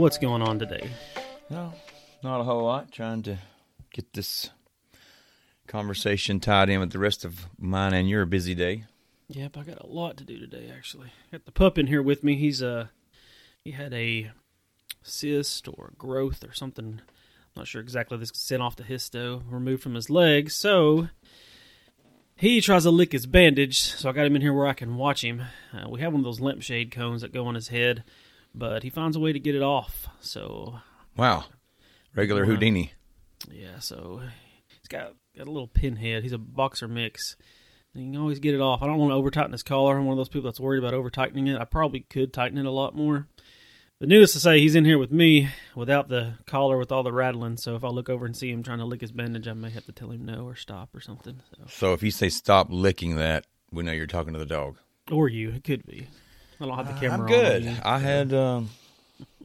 what's going on today? No, not a whole lot. Trying to get this conversation tied in with the rest of mine and your busy day. Yep, I got a lot to do today. Actually, got the pup in here with me. He's uh, he had a cyst or growth or something. I'm not sure exactly. This sent off the histo removed from his leg, so he tries to lick his bandage. So I got him in here where I can watch him. Uh, we have one of those lampshade cones that go on his head, but he finds a way to get it off. So Wow, regular Wow. Houdini. Yeah, so he's got got a little pinhead. He's a boxer mix. And you can always get it off. I don't want to over tighten his collar. I'm one of those people that's worried about over tightening it. I probably could tighten it a lot more. But needless to say, he's in here with me without the collar with all the rattling. So if I look over and see him trying to lick his bandage, I may have to tell him no or stop or something. So So if you say stop licking that, we know you're talking to the dog. or you, it could be. I don't have the camera. I'm good. you. I had um,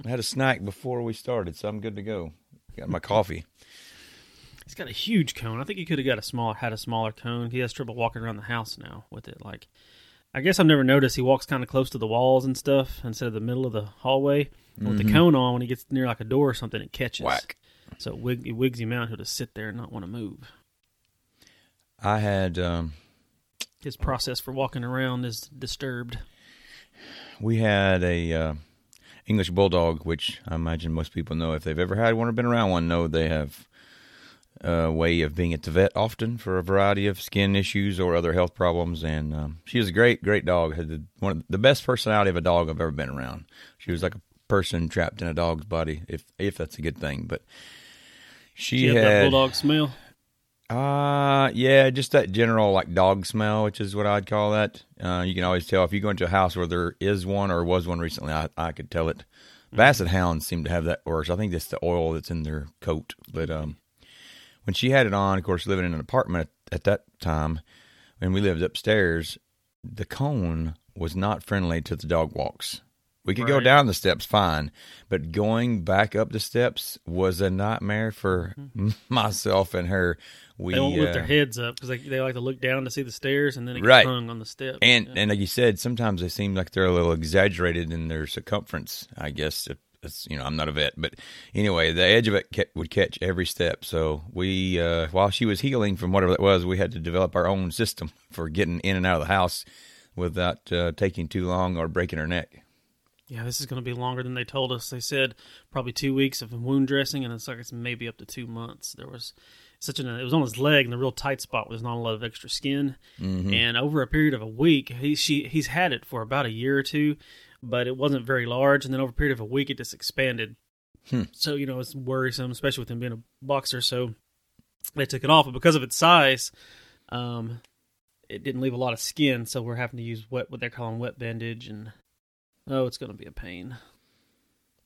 I had a snack before we started, so I'm good to go. Got my coffee. He's got a huge cone. I think he could have got a smaller, had a smaller cone. He has trouble walking around the house now with it. Like, I guess I've never noticed he walks kind of close to the walls and stuff instead of the middle of the hallway. And With the cone on, when he gets near like a door or something, it catches. Whack. So it, wig, it wigs him out. He'll just sit there and not want to move. I had um, His process for walking around is disturbed. We had a uh, English bulldog, which I imagine most people know if they've ever had one or been around one, know they have a way of being at the vet often for a variety of skin issues or other health problems. And um, she was a great, great dog. Had the, one of the best personality of a dog I've ever been around. She was like a person trapped in a dog's body, if if that's a good thing. But she Do you have that had bulldog smell? Uh yeah, just that general like dog smell, which is what I'd call that. Uh, you can always tell if you go into a house where there is one or was one recently. I, I could tell it. Basset hounds seem to have that worse. I think that's the oil that's in their coat. But um, when she had it on, of course, living in an apartment at, at that time, when we lived upstairs, the cone was not friendly to the dog walks. We could go down the steps fine, but going back up the steps was a nightmare for myself and her. We They won't lift their uh, heads up because they, they like to look down to see the stairs and then it gets Right. hung on the step. And Yeah. and like you said, sometimes they seem like they're a little exaggerated in their circumference. I guess if it's you know I'm not a vet, but anyway, the edge of it ca- would catch every step. So we, uh, while she was healing from whatever that was, we had to develop our own system for getting in and out of the house without uh, taking too long or breaking her neck. Yeah, this is going to be longer than they told us. They said probably two weeks of wound dressing, and it's like it's maybe up to two months. There was such an it was on his leg in the real tight spot where there's not a lot of extra skin, and over a period of a week, he she he's had it for about a year or two, but it wasn't very large, and then over a period of a week, it just expanded. So you know it's worrisome, especially with him being a boxer. So they took it off, but because of its size, um, it didn't leave a lot of skin. So we're having to use wet what they're calling wet bandage and. Oh, it's going to be a pain.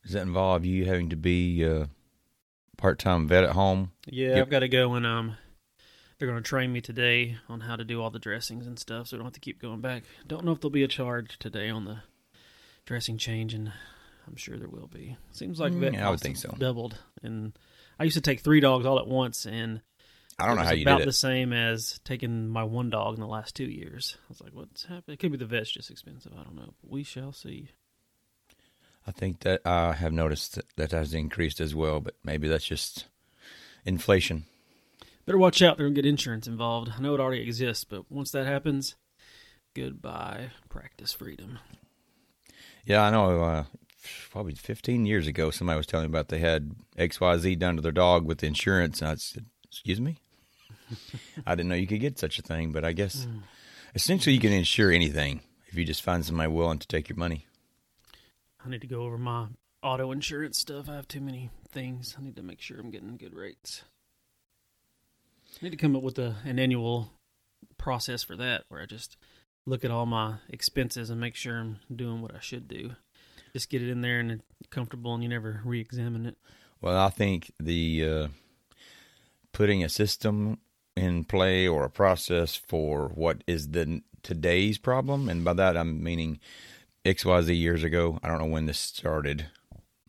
Does that involve you having to be uh, part time vet at home? Yeah. I've got to go and um, they're going to train me today on how to do all the dressings and stuff, so I don't have to keep going back. Don't know if there'll be a charge today on the dressing change, and I'm sure there will be. Seems like Mm, vet yeah, I would think so. doubled, and I used to take three dogs all at once, and I don't know how you about did the same as taking my one dog in the last two years. I was like, what's happening? It could be the vet's just expensive. I don't know. We shall see. I think that I have noticed that, that has increased as well, but maybe that's just inflation. Better watch out. They're going to get insurance involved. I know it already exists, but once that happens, goodbye practice freedom. Yeah, I know. Uh, probably 15 years ago, somebody was telling me about they had XYZ done to their dog with insurance. And I said, Excuse me? I didn't know you could get such a thing, but I guess essentially you can insure anything if you just find somebody willing to take your money. I need to go over my auto insurance stuff. I have too many things. I need to make sure I'm getting good rates. I need to come up with a, an annual process for that where I just look at all my expenses and make sure I'm doing what I should do. Just get it in there and comfortable and you never re examine it. Well, I think the uh, putting a system in play or a process for what is the today's problem, and by that I'm meaning XYZ years ago. I don't know when this started,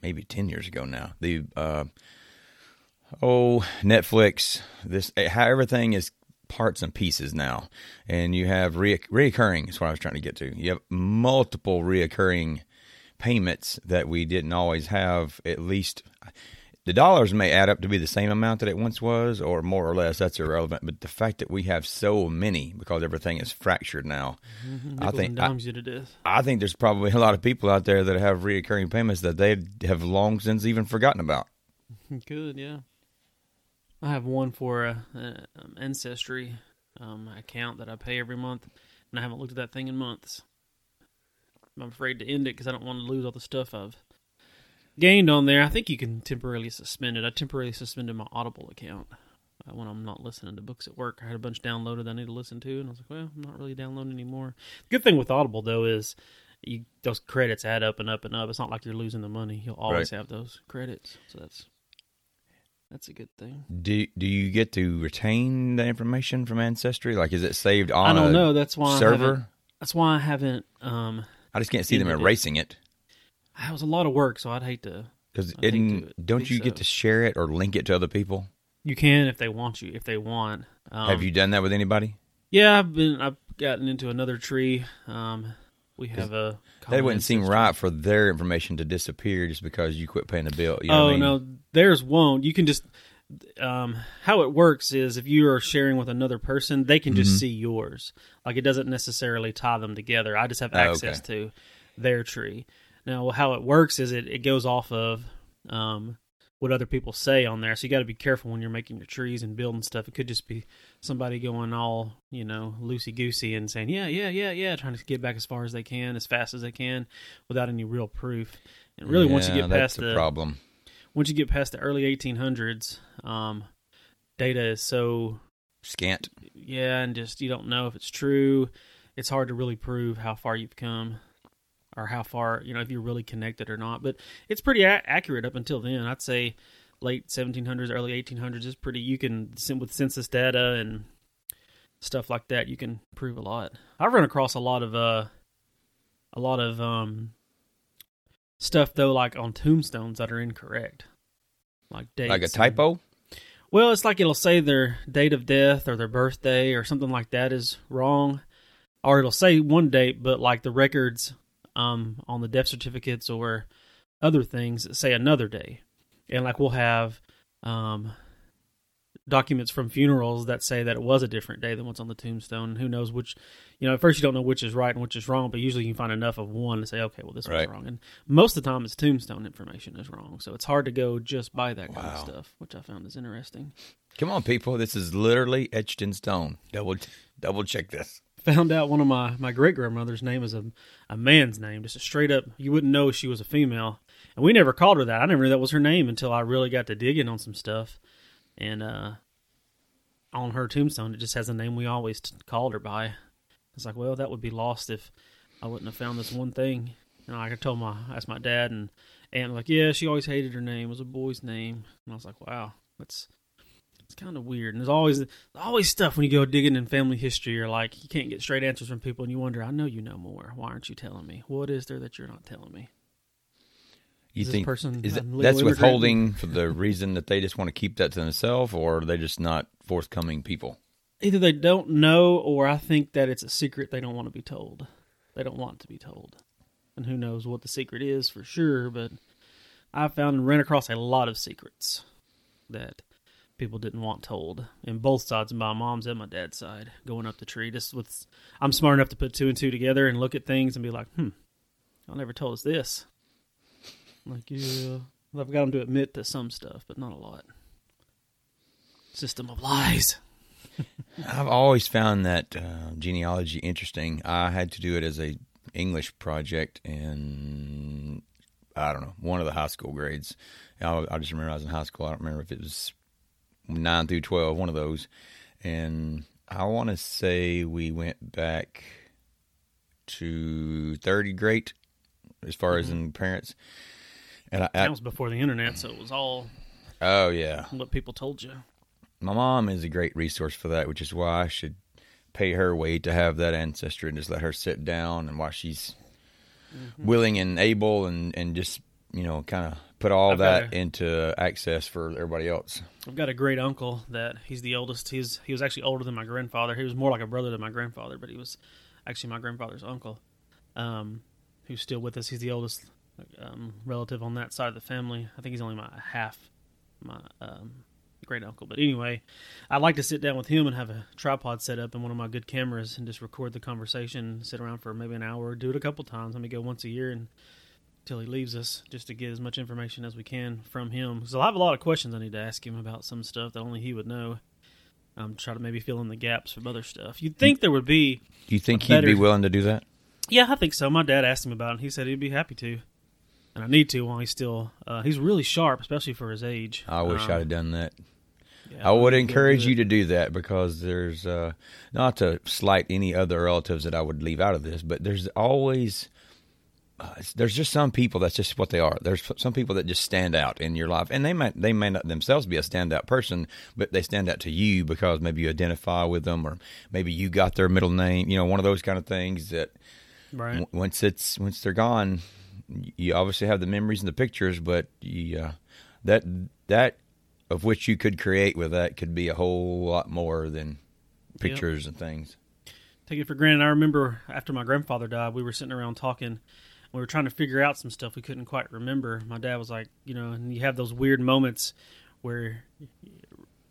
maybe ten years ago now. The uh, oh Netflix, this how everything is parts and pieces now, and you have re- reoccurring. Is what I was trying to get to. You have multiple reoccurring payments that we didn't always have. At least the dollars may add up to be the same amount that it once was, or more or less. That's irrelevant. But the fact that we have so many because everything is fractured now, Mm-hmm. I think I, dimes you to death. I think there's probably a lot of people out there that have reoccurring payments that they have long since even forgotten about. Good, yeah. I have one for a, a um, ancestry um, account that I pay every month, and I haven't looked at that thing in months. I'm afraid to end it because I don't want to lose all the stuff I've gained on there. I think you can temporarily suspend it. I temporarily suspended my Audible account uh, when I'm not listening to books at work. I had a bunch downloaded I need to listen to, and I was like, well, I'm not really downloading anymore. The good thing with Audible though is you, those credits add up and up and up. It's not like you're losing the money. You'll always have those credits, so that's that's a good thing. Do do you get to retain the information from Ancestry? Like, is it saved on? I don't a know. That's why I server? haven't- that's why I haven't. Um, I just can't see them Ended it. erasing it it was a lot of work, so I'd hate to. because I think don't you get to share it or link it to other people? You can if they want you. If they want. Um, have you done that with anybody? Yeah, I've been. I've gotten into another tree. Um, we have a. That wouldn't seem ancestor. right for their information to disappear just because you quit paying the bill. You know oh I mean? no, theirs won't. You can just. Um, how it works is if you are sharing with another person, they can just Mhm. see yours. Like it doesn't necessarily tie them together. I just have Oh, access to their tree. Now, how it works is it, it goes off of um, what other people say on there. So you got to be careful when you're making your trees and building stuff. It could just be somebody going all you know loosey goosey and saying yeah, yeah, yeah, yeah, trying to get back as far as they can, as fast as they can, without any real proof. And really, once you Yeah, get past the the problem. once you get past the early 1800s, um, data is so Scant. yeah, and just you don't know if it's true. It's hard to really prove how far you've come, or how far you know if you're really connected or not. But it's pretty a- accurate up until then. I'd say late 1700s, early 1800s is pretty. You can with census data and stuff like that, you can prove a lot. I've run across a lot of uh, a lot of um stuff though, like on tombstones that are incorrect, like dates, Like a and- typo? well, it's like it'll say their date of death or their birthday or something like that is wrong, or it'll say one date, but like the records um, on the death certificates or other things that say another day, and like we'll have um, documents from funerals that say that it was a different day than what's on the tombstone. Who knows which? You know, at first you don't know which is right and which is wrong, but usually you can find enough of one to say, okay, well this Right. one's wrong. And most of the time, it's tombstone information is wrong, so it's hard to go just by that kind of stuff, which I found is interesting. Come on, people. This is literally etched in stone. Double double check this. Found out one of my, my great grandmother's name is a a man's name, just a straight up. You wouldn't know she was a female, and we never called her that. I never knew that was her name until I really got to digging on some stuff, and uh, on her tombstone it just has a name we always t- called her by. It's like, well, that would be lost if I wouldn't have found this one thing. And I told my I asked my dad and aunt like, yeah, she always hated her name. It was a boy's name, and I was like, wow, that's it's kind of weird. And there's always always stuff when you go digging in family history. You're like, you can't get straight answers from people, and you wonder, I know you know more. Why aren't you telling me? What is there that you're not telling me? You Is this think person is that, that's withholding for the reason that they just want to keep that to themselves, or are they just not forthcoming people? Either they don't know, or I think that it's a secret they don't want to be told. They don't want to be told, and who knows what the secret is for sure. But I found and ran across a lot of secrets that people didn't want told in both sides, my mom's and my dad's side, going up the tree. Just with, I'm smart enough to put two and two together and look at things and be like, hmm, y'all never told us this. I'm like, yeah, I've got them to admit to some stuff, but not a lot. System of lies. I've always found that uh, genealogy interesting. I had to do it as a English project in I don't know one of the high school grades. I, I just remember I was in high school. I don't remember if it was nine through twelve, one of those. And I want to say we went back to third grade as far as in parents. And I, I That was before the internet, so it was all oh yeah, what people told you. my mom is a great resource for that, which is why I should pay her way to have that ancestry and just let her sit down and while she's Mm-hmm. willing and able and, and just, you know, kind of put all I've that a- into access for everybody else. I've got a great uncle that he's the oldest. He's he was actually older than my grandfather. He was more like a brother than my grandfather, but he was actually my grandfather's uncle. Um, who's still with us. He's the oldest um, relative on that side of the family. I think he's only my half my um, great uncle. But anyway, I'd like to sit down with him and have a tripod set up and one of my good cameras and just record the conversation. Sit around for maybe an hour. Do it a couple times. Let me go once a year and until he leaves us, just to get as much information as we can from him. Because I have a lot of questions I need to ask him about some stuff that only he would know. Um, try to maybe fill in the gaps from other stuff. You'd think there would be. Do you think he'd be willing to do that? Yeah, I think so. My dad asked him about it. and He said he'd be happy to, and I need to while he's still. Uh, he's really sharp, especially for his age. I wish Um, I'd have done that. yeah, I would encourage you to do that because there's uh, not to slight any other relatives that I would leave out of this, but there's always uh, there's just some people that's just what they are. There's some people that just stand out in your life, and they might they may not themselves be a standout person, but they stand out to you because maybe you identify with them, or maybe you got their middle name. You know, one of those kind of things that Right. w- once it's once they're gone, you obviously have the memories and the pictures, but you, uh, that that of which you could create with that could be a whole lot more than pictures and things. take it for granted. I remember after my grandfather died, we were sitting around talking. We were trying to figure out some stuff we couldn't quite remember. My dad was like, you know, and you have those weird moments where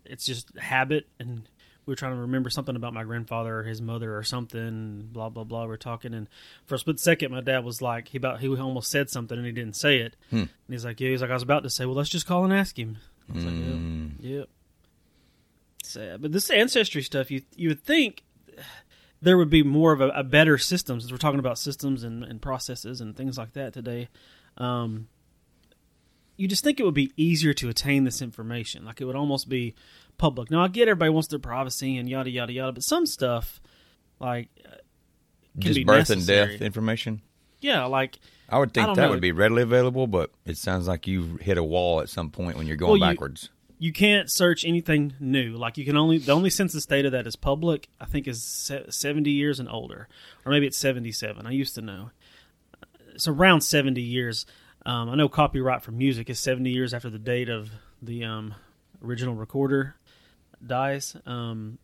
it's just habit, and we were trying to remember something about my grandfather or his mother or something. Blah blah blah. We are talking, and for a split second, my dad was like, he about he almost said something and he didn't say it. Hmm. And he's like, yeah, he's like, I was about to say, well, let's just call and ask him. I was like, hmm. yep, yep. Sad, but this ancestry stuff, you you would think there would be more of a, a better system since we're talking about systems and, and processes and things like that today. Um, you just think it would be easier to attain this information. Like it would almost be public. Now I get everybody wants their privacy and yada yada yada, but some stuff like uh, can Just be birth and death information. yeah, like I would think don't that know. would be readily available, but it sounds like you've hit a wall at some point when you're going Well, backwards. you can't search anything new. Like you can only the only census data that is public, I think, is seventy years and older, or maybe it's seventy-seven. I used to know. It's around seventy years. Um, I know copyright for music is seventy years after the date of the um, original recorder dies. Um,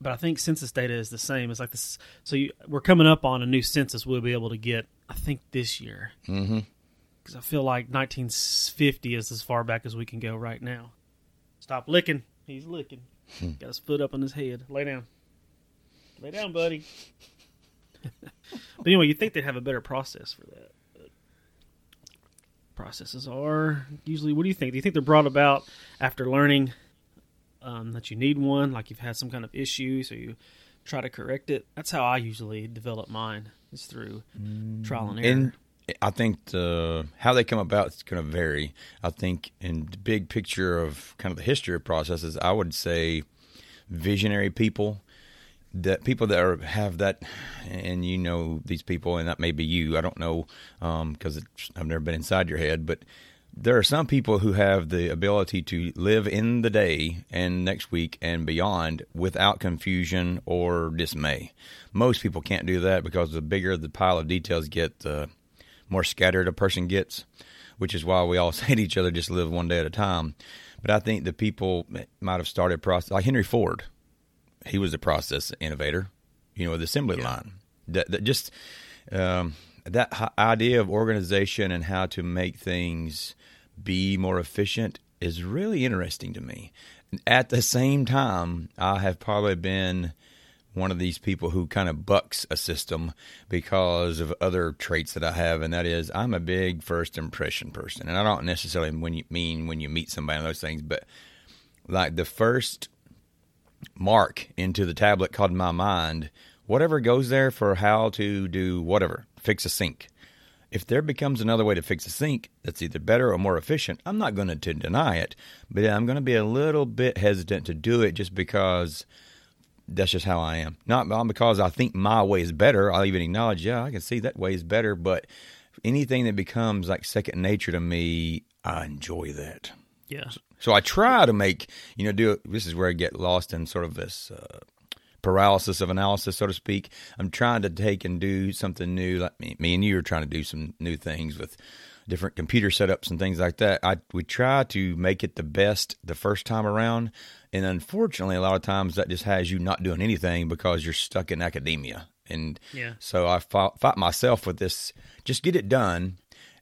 but I think census data is the same. It's like this. So you, we're coming up on a new census. We'll be able to get. I think this year. Mm-hmm. Because I feel like 1950 is as far back as we can go right now. Stop licking. He's licking. Got his foot up on his head. Lay down. Lay down, buddy. but anyway, you think they'd have a better process for that. But processes are usually. What do you think? Do you think they're brought about after learning um, that you need one, like you've had some kind of issue, so you try to correct it? That's how I usually develop mine. Is through trial and error. And I think the, how they come about is going to vary. I think in the big picture of kind of the history of processes, I would say visionary people, that people that are, have that, and you know these people, and that may be you. I don't know um, because I've never been inside your head, but there are some people who have the ability to live in the day and next week and beyond without confusion or dismay. Most people can't do that because the bigger the pile of details get, the more scattered a person gets, which is why we all say to each other, just live one day at a time. But I think the people might have started process like Henry Ford. He was a process innovator, you know, the assembly line. That, that just um, that idea of organization and how to make things be more efficient is really interesting to me. At the same time, I have probably been one of these people who kind of bucks a system because of other traits that I have, and that is I'm a big first impression person, and I don't necessarily when you mean when you meet somebody and those things, but like the first mark into the tablet called my mind, whatever goes there for how to do whatever, fix a sink. If there becomes another way to fix a sink that's either better or more efficient, I'm not going to deny it, but I'm going to be a little bit hesitant to do it just because that's just how I am. Not because I think my way is better. I'll even acknowledge, yeah, I can see that way is better, but anything that becomes like second nature to me, I enjoy that. yeah. So I try to make, you know, do this is where I get lost in sort of this uh, paralysis of analysis, so to speak. I'm trying to take and do something new. Like me, me and you are trying to do some new things with different computer setups and things like that. I we try to make it the best the first time around, and unfortunately, a lot of times that just has you not doing anything because you're stuck in academia. And Yeah. so I fought, fought myself with this. Just get it done.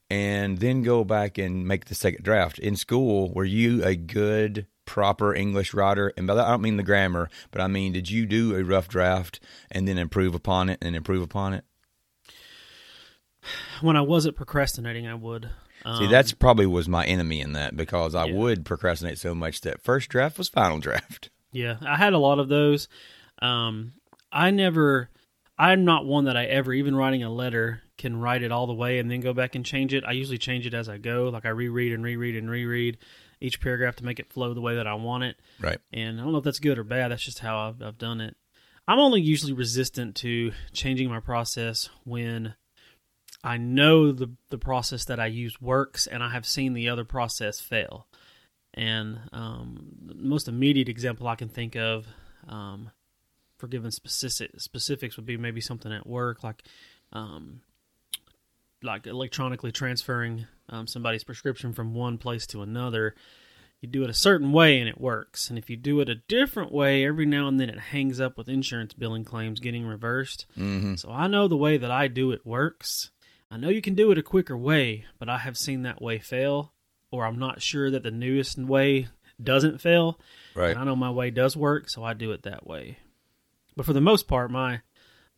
and then go back and make the second draft. In school, were you a good, proper English writer? And by that, I don't mean the grammar, but I mean, did you do a rough draft and then improve upon it and improve upon it? When I wasn't procrastinating, I would. See, that's probably was my enemy in that because I Um, Yeah. would procrastinate so much that first draft was final draft. Yeah, I had a lot of those. Um, I never, I'm not one that I ever, even writing a letter, can write it all the way and then go back and change it. I usually change it as I go. Like I reread and reread and reread each paragraph to make it flow the way that I want it. Right. And I don't know if that's good or bad. That's just how I've, I've done it. I'm only usually resistant to changing my process when I know the the process that I use works and I have seen the other process fail. And um, the most immediate example I can think of, um, for giving specific specifics, would be maybe something at work, like um, like electronically transferring um, somebody's prescription from one place to another. You do it a certain way and it works. And if you do it a different way, every now and then it hangs up with insurance billing claims getting reversed. Mm-hmm. So I know the way that I do it works. I know you can do it a quicker way, but I have seen that way fail, or I'm not sure that the newest way doesn't fail. Right. And I know my way does work, so I do it that way. But for the most part, my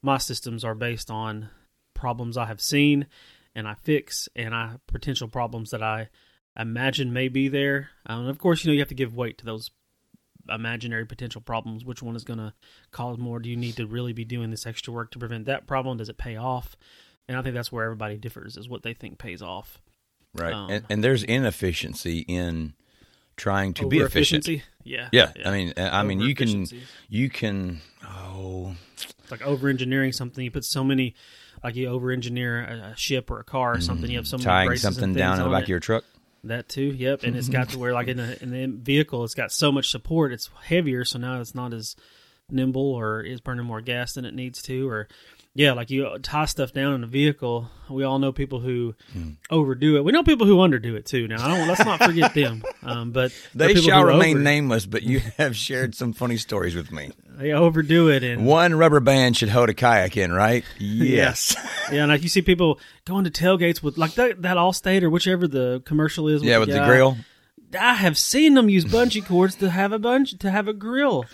my systems are based on problems I have seen and I fix, and I potential problems that I imagine may be there. Um, and of course, you know you have to give weight to those imaginary potential problems. Which one is going to cause more? Do you need to really be doing this extra work to prevent that problem? Does it pay off? And I think that's where everybody differs is what they think pays off. Right. Um, and, and there's inefficiency in trying to be efficient. Over-efficiency? Yeah. Yeah. I mean, I mean, you can, you can. Oh, It's like over engineering something. You put so many, like you over engineer a, a ship or a car or something. You have so many Mm, tying something down in the back it. of your truck. That too, yep. And it's got to where, like in the in the vehicle, it's got so much support. It's heavier, so now it's not as nimble or is burning more gas than it needs to. Or yeah, like you tie stuff down in a vehicle. We all know people who Hmm. overdo it. We know people who underdo it too. Now, I don't. Let's not forget them. Um, but They shall remain over- nameless, but you have shared some funny stories with me. They overdo it, and One rubber band should hold a kayak in, right? Yes. Yeah, and like you see people going to tailgates with like that, that Allstate or whichever the commercial is. With yeah, with the guy. grill. I have seen them use bungee cords to have a bunch to have a grill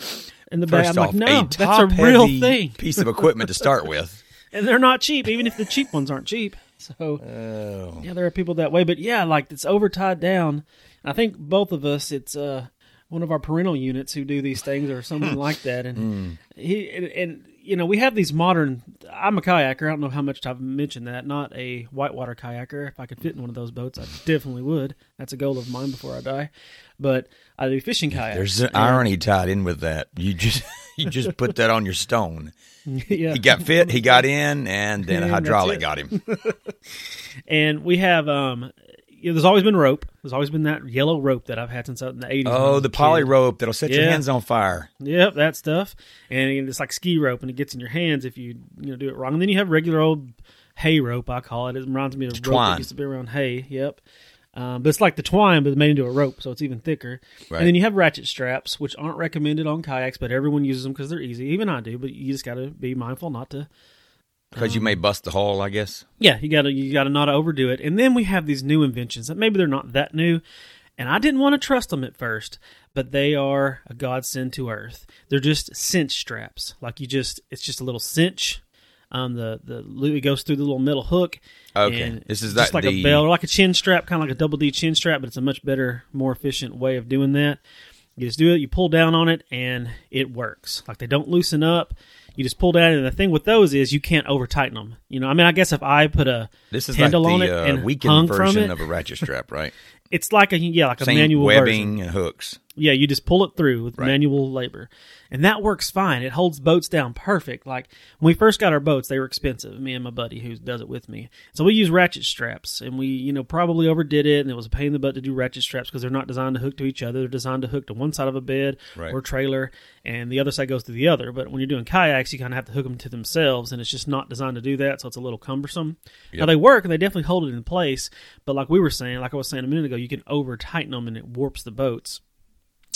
in the back. First I'm off, like, no, a that's a real thing, piece of equipment to start with. and they're not cheap. Even if the cheap ones aren't cheap, so Oh. yeah, there are people that way. But yeah, like it's over tied down. I think both of us, it's uh one of our parental units who do these things or something like that, and Hmm. he and, and you know we have these modern. I'm a kayaker. I don't know how much I've mentioned that. Not a whitewater kayaker. If I could fit in one of those boats, I definitely would. That's a goal of mine before I die. But I do fishing kayaks. There's an irony tied in with that. You just you just put that on your stone. yeah. He got fit, he got in, and then a hydraulic got him. and we have um. You know, there's always been rope. There's always been that yellow rope that I've had since I was in the 80s. Oh, the a kid. poly rope that'll set your hands on fire. Yep, that stuff. And it's like ski rope, and it gets in your hands if you you know do it wrong. And then you have regular old hay rope, I call it. It reminds me of rope twine. that used to be around hay. Yep. Um, but it's like the twine, but made into a rope, so it's even thicker. Right. And then you have ratchet straps, which aren't recommended on kayaks, but everyone uses them because they're easy. Even I do, but you just got to be mindful not to Because you may bust the hull, I guess. yeah, you gotta you gotta not overdo it. And then we have these new inventions that maybe they're not that new, and I didn't want to trust them at first, but they are a godsend to Earth. They're just cinch straps. Like you just it's just a little cinch. Um, the the loop it goes through the little metal hook. Okay. and This is just like the- a belt or like a chin strap, kind of like a double D chin strap, but it's a much better, more efficient way of doing that. You just do it. You pull down on it, and it works. Like they don't loosen up. You just pull down, and the thing with those is you can't over tighten them. You know, I mean, I guess if I put a This is handle like on the it uh, and hung weakened from version it, of a ratchet strap, right? it's like a yeah, like a Same manual webbing version. and hooks. Yeah, you just pull it through with Right. manual labor. And that works fine. It holds boats down perfect. Like when we first got our boats, they were expensive, me and my buddy who does it with me. So we use ratchet straps and we, you know, probably overdid it and it was a pain in the butt to do ratchet straps because they're not designed to hook to each other. They're designed to hook to one side of a bed Right. or trailer and the other side goes to the other. But when you're doing kayaks, you kind of have to hook them to themselves and it's just not designed to do that. So it's a little cumbersome. Now they work and they definitely hold it in place. But like we were saying, like I was saying a minute ago, you can over tighten them and it warps the boats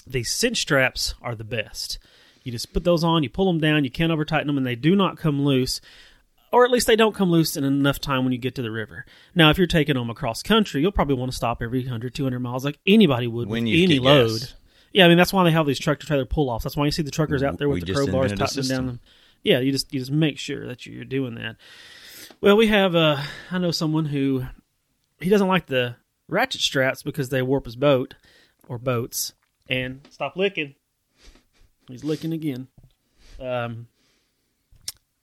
these cinch straps are the best. You just put those on, you pull them down, you can't over tighten them, and they do not come loose. or at least they don't come loose in enough time when you get to the river. Now, if you're taking them across country, you'll probably want to stop every 100, 200 miles like anybody would When with you any load. gas. Yeah, I mean that's why they have these tractor trailer pull offs. That's why you see the truckers out there with We the crowbars tightening down them. Yeah, you just you just make sure that you're doing that. Well, we have uh I know someone who he doesn't like the ratchet straps because they warp his boat or boats and stop licking. He's licking again. Um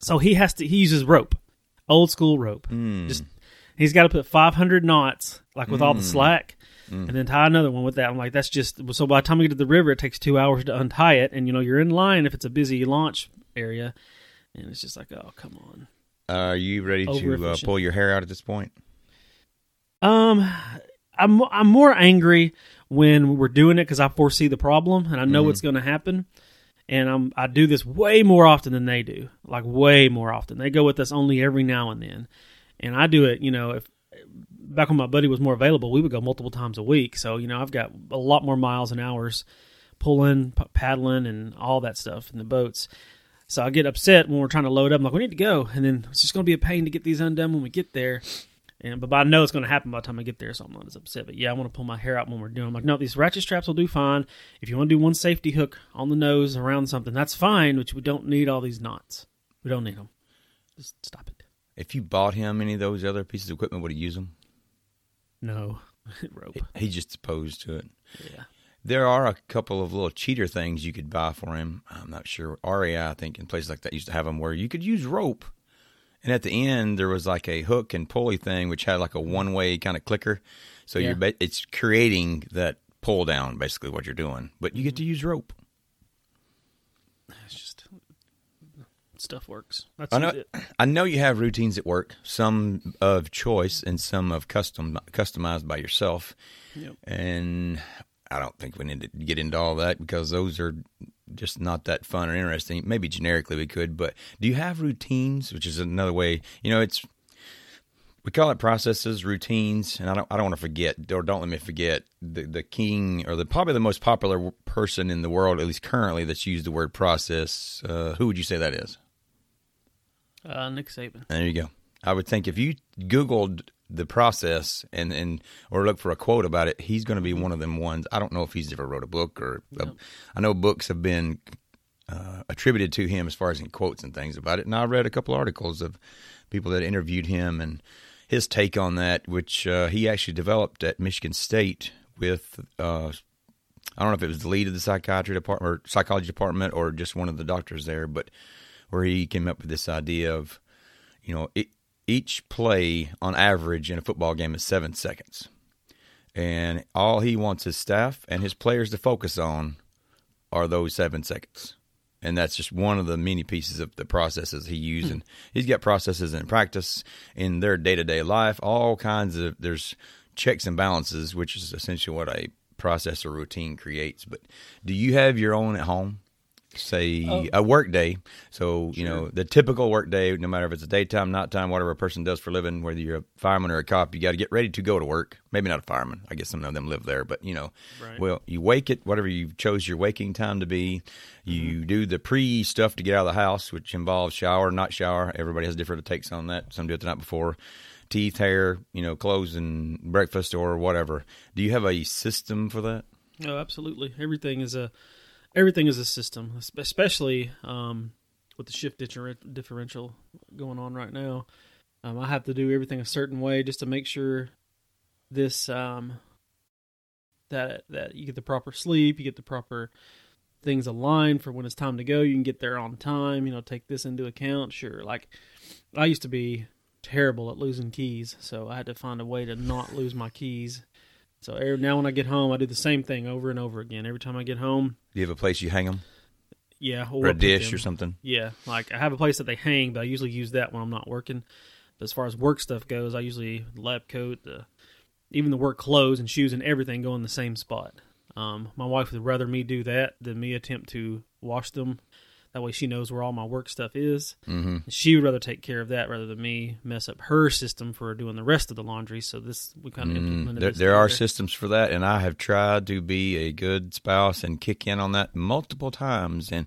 so he has to he uses rope. Old school rope. Hmm. Just he's got to put 500 knots like with all the Mm. slack and then tie another one with that. I'm like that's just so by the time we get to the river it takes 2 hours to untie it and you know you're in line if it's a busy launch area and it's just like oh come on. Are you ready to uh, pull your hair out at this point? Um, I'm I'm more angry when we're doing it because I foresee the problem and I know what's mm-hmm. going to happen, and I'm I do this way more often than they do, like way more often. They go with us only every now and then, and I do it. You know, if back when my buddy was more available, we would go multiple times a week. So you know, I've got a lot more miles and hours pulling, p- paddling, and all that stuff in the boats. So I get upset when we're trying to load up. I'm like, we need to go, and then it's just going to be a pain to get these undone when we get there. And but I know it's going to happen by the time I get there, so I'm not as upset. But yeah, I want to pull my hair out when we're doing. I'm like, no, these ratchet straps will do fine. If you want to do one safety hook on the nose around something, that's fine. But we don't need all these knots. We don't need them. Just stop it. If you bought him any of those other pieces of equipment, would he use them? No rope. He's just opposed to it. Yeah. There are a couple of little cheater things you could buy for him. I'm not sure. REI, I think, in places like that used to have them where you could use rope. And at the end, there was like a hook and pulley thing, which had like a mm-hmm. one way kind of clicker. So Yeah. you're ba- it's creating that pull down, basically, what you're doing. But you get to mm-hmm. use rope. It's just stuff works. That's I know. it. I know you have routines at work, some of choice and some of custom customized by yourself. Yep. And I don't think we need to get into all that because those are just not that fun or interesting. Maybe generically we could, but do you have routines? Which is another way. You know, it's we call it processes, routines, and I don't I don't want to forget or don't let me forget the the king or the probably the most popular person in the world, at least currently, that's used the word process. Uh, who would you say that is? Uh, Nick Saban. There you go. I would think if you Googled the process and, and or look for a quote about it, he's going to be one of them ones. I don't know if he's ever wrote a book or a, I know books have been uh, attributed to him as far as in quotes and things about it. And I read a couple articles of people that interviewed him and his take on that, which uh, he actually developed at Michigan State with. Uh, I don't know if it was the lead of the psychiatry department or psychology department or just one of the doctors there, but where he came up with this idea of, you know, it, each play on average in a football game is seven seconds. And all he wants his staff and his players to focus on are those seven seconds. And that's just one of the many pieces of the processes he used. Hmm. And he's got processes in practice in their day to day life, all kinds of, there's checks and balances, which is essentially what a process or routine creates. But do you have your own at home? Say oh. a work day. So, you know, the typical work day, no matter if it's a daytime, nighttime, whatever a person does for a living, whether you're a fireman or a cop, you got to get ready to go to work. Maybe not a fireman. I guess some of them live there, but you know, Right. well, you wake it, whatever you chose your waking time to be. You mm-hmm. do the pre stuff to get out of the house, which involves shower, not shower. Everybody has different takes on that. Some do it the night before. Teeth, hair, you know, clothes and breakfast or whatever. Do you have a system for that? Oh, absolutely. Everything is a everything is a system, especially um, with the shift differential going on right now. Um, I have to do everything a certain way just to make sure this um, that that you get the proper sleep, you get the proper things aligned for when it's time to go. You can get there on time. You know, take this into account. Sure, like I used to be terrible at losing keys, so I had to find a way to not lose my keys. So now when I get home, I do the same thing over and over again. Every time I get home, Do you have a place you hang them? yeah, Or a dish or something? Yeah, like I have a place that they hang, but I usually use that when I'm not working. But as far as work stuff goes, I usually lab coat, the even the work clothes and shoes and everything go in the same spot. Um, my wife would rather me do that than me attempt to wash them. That way, she knows where all my work stuff is. Mm-hmm. She would rather take care of that rather than me mess up her system for doing the rest of the laundry. So this we kind of implemented. Mm, there, there are systems for that, and I have tried to be a good spouse and kick in on that multiple times. And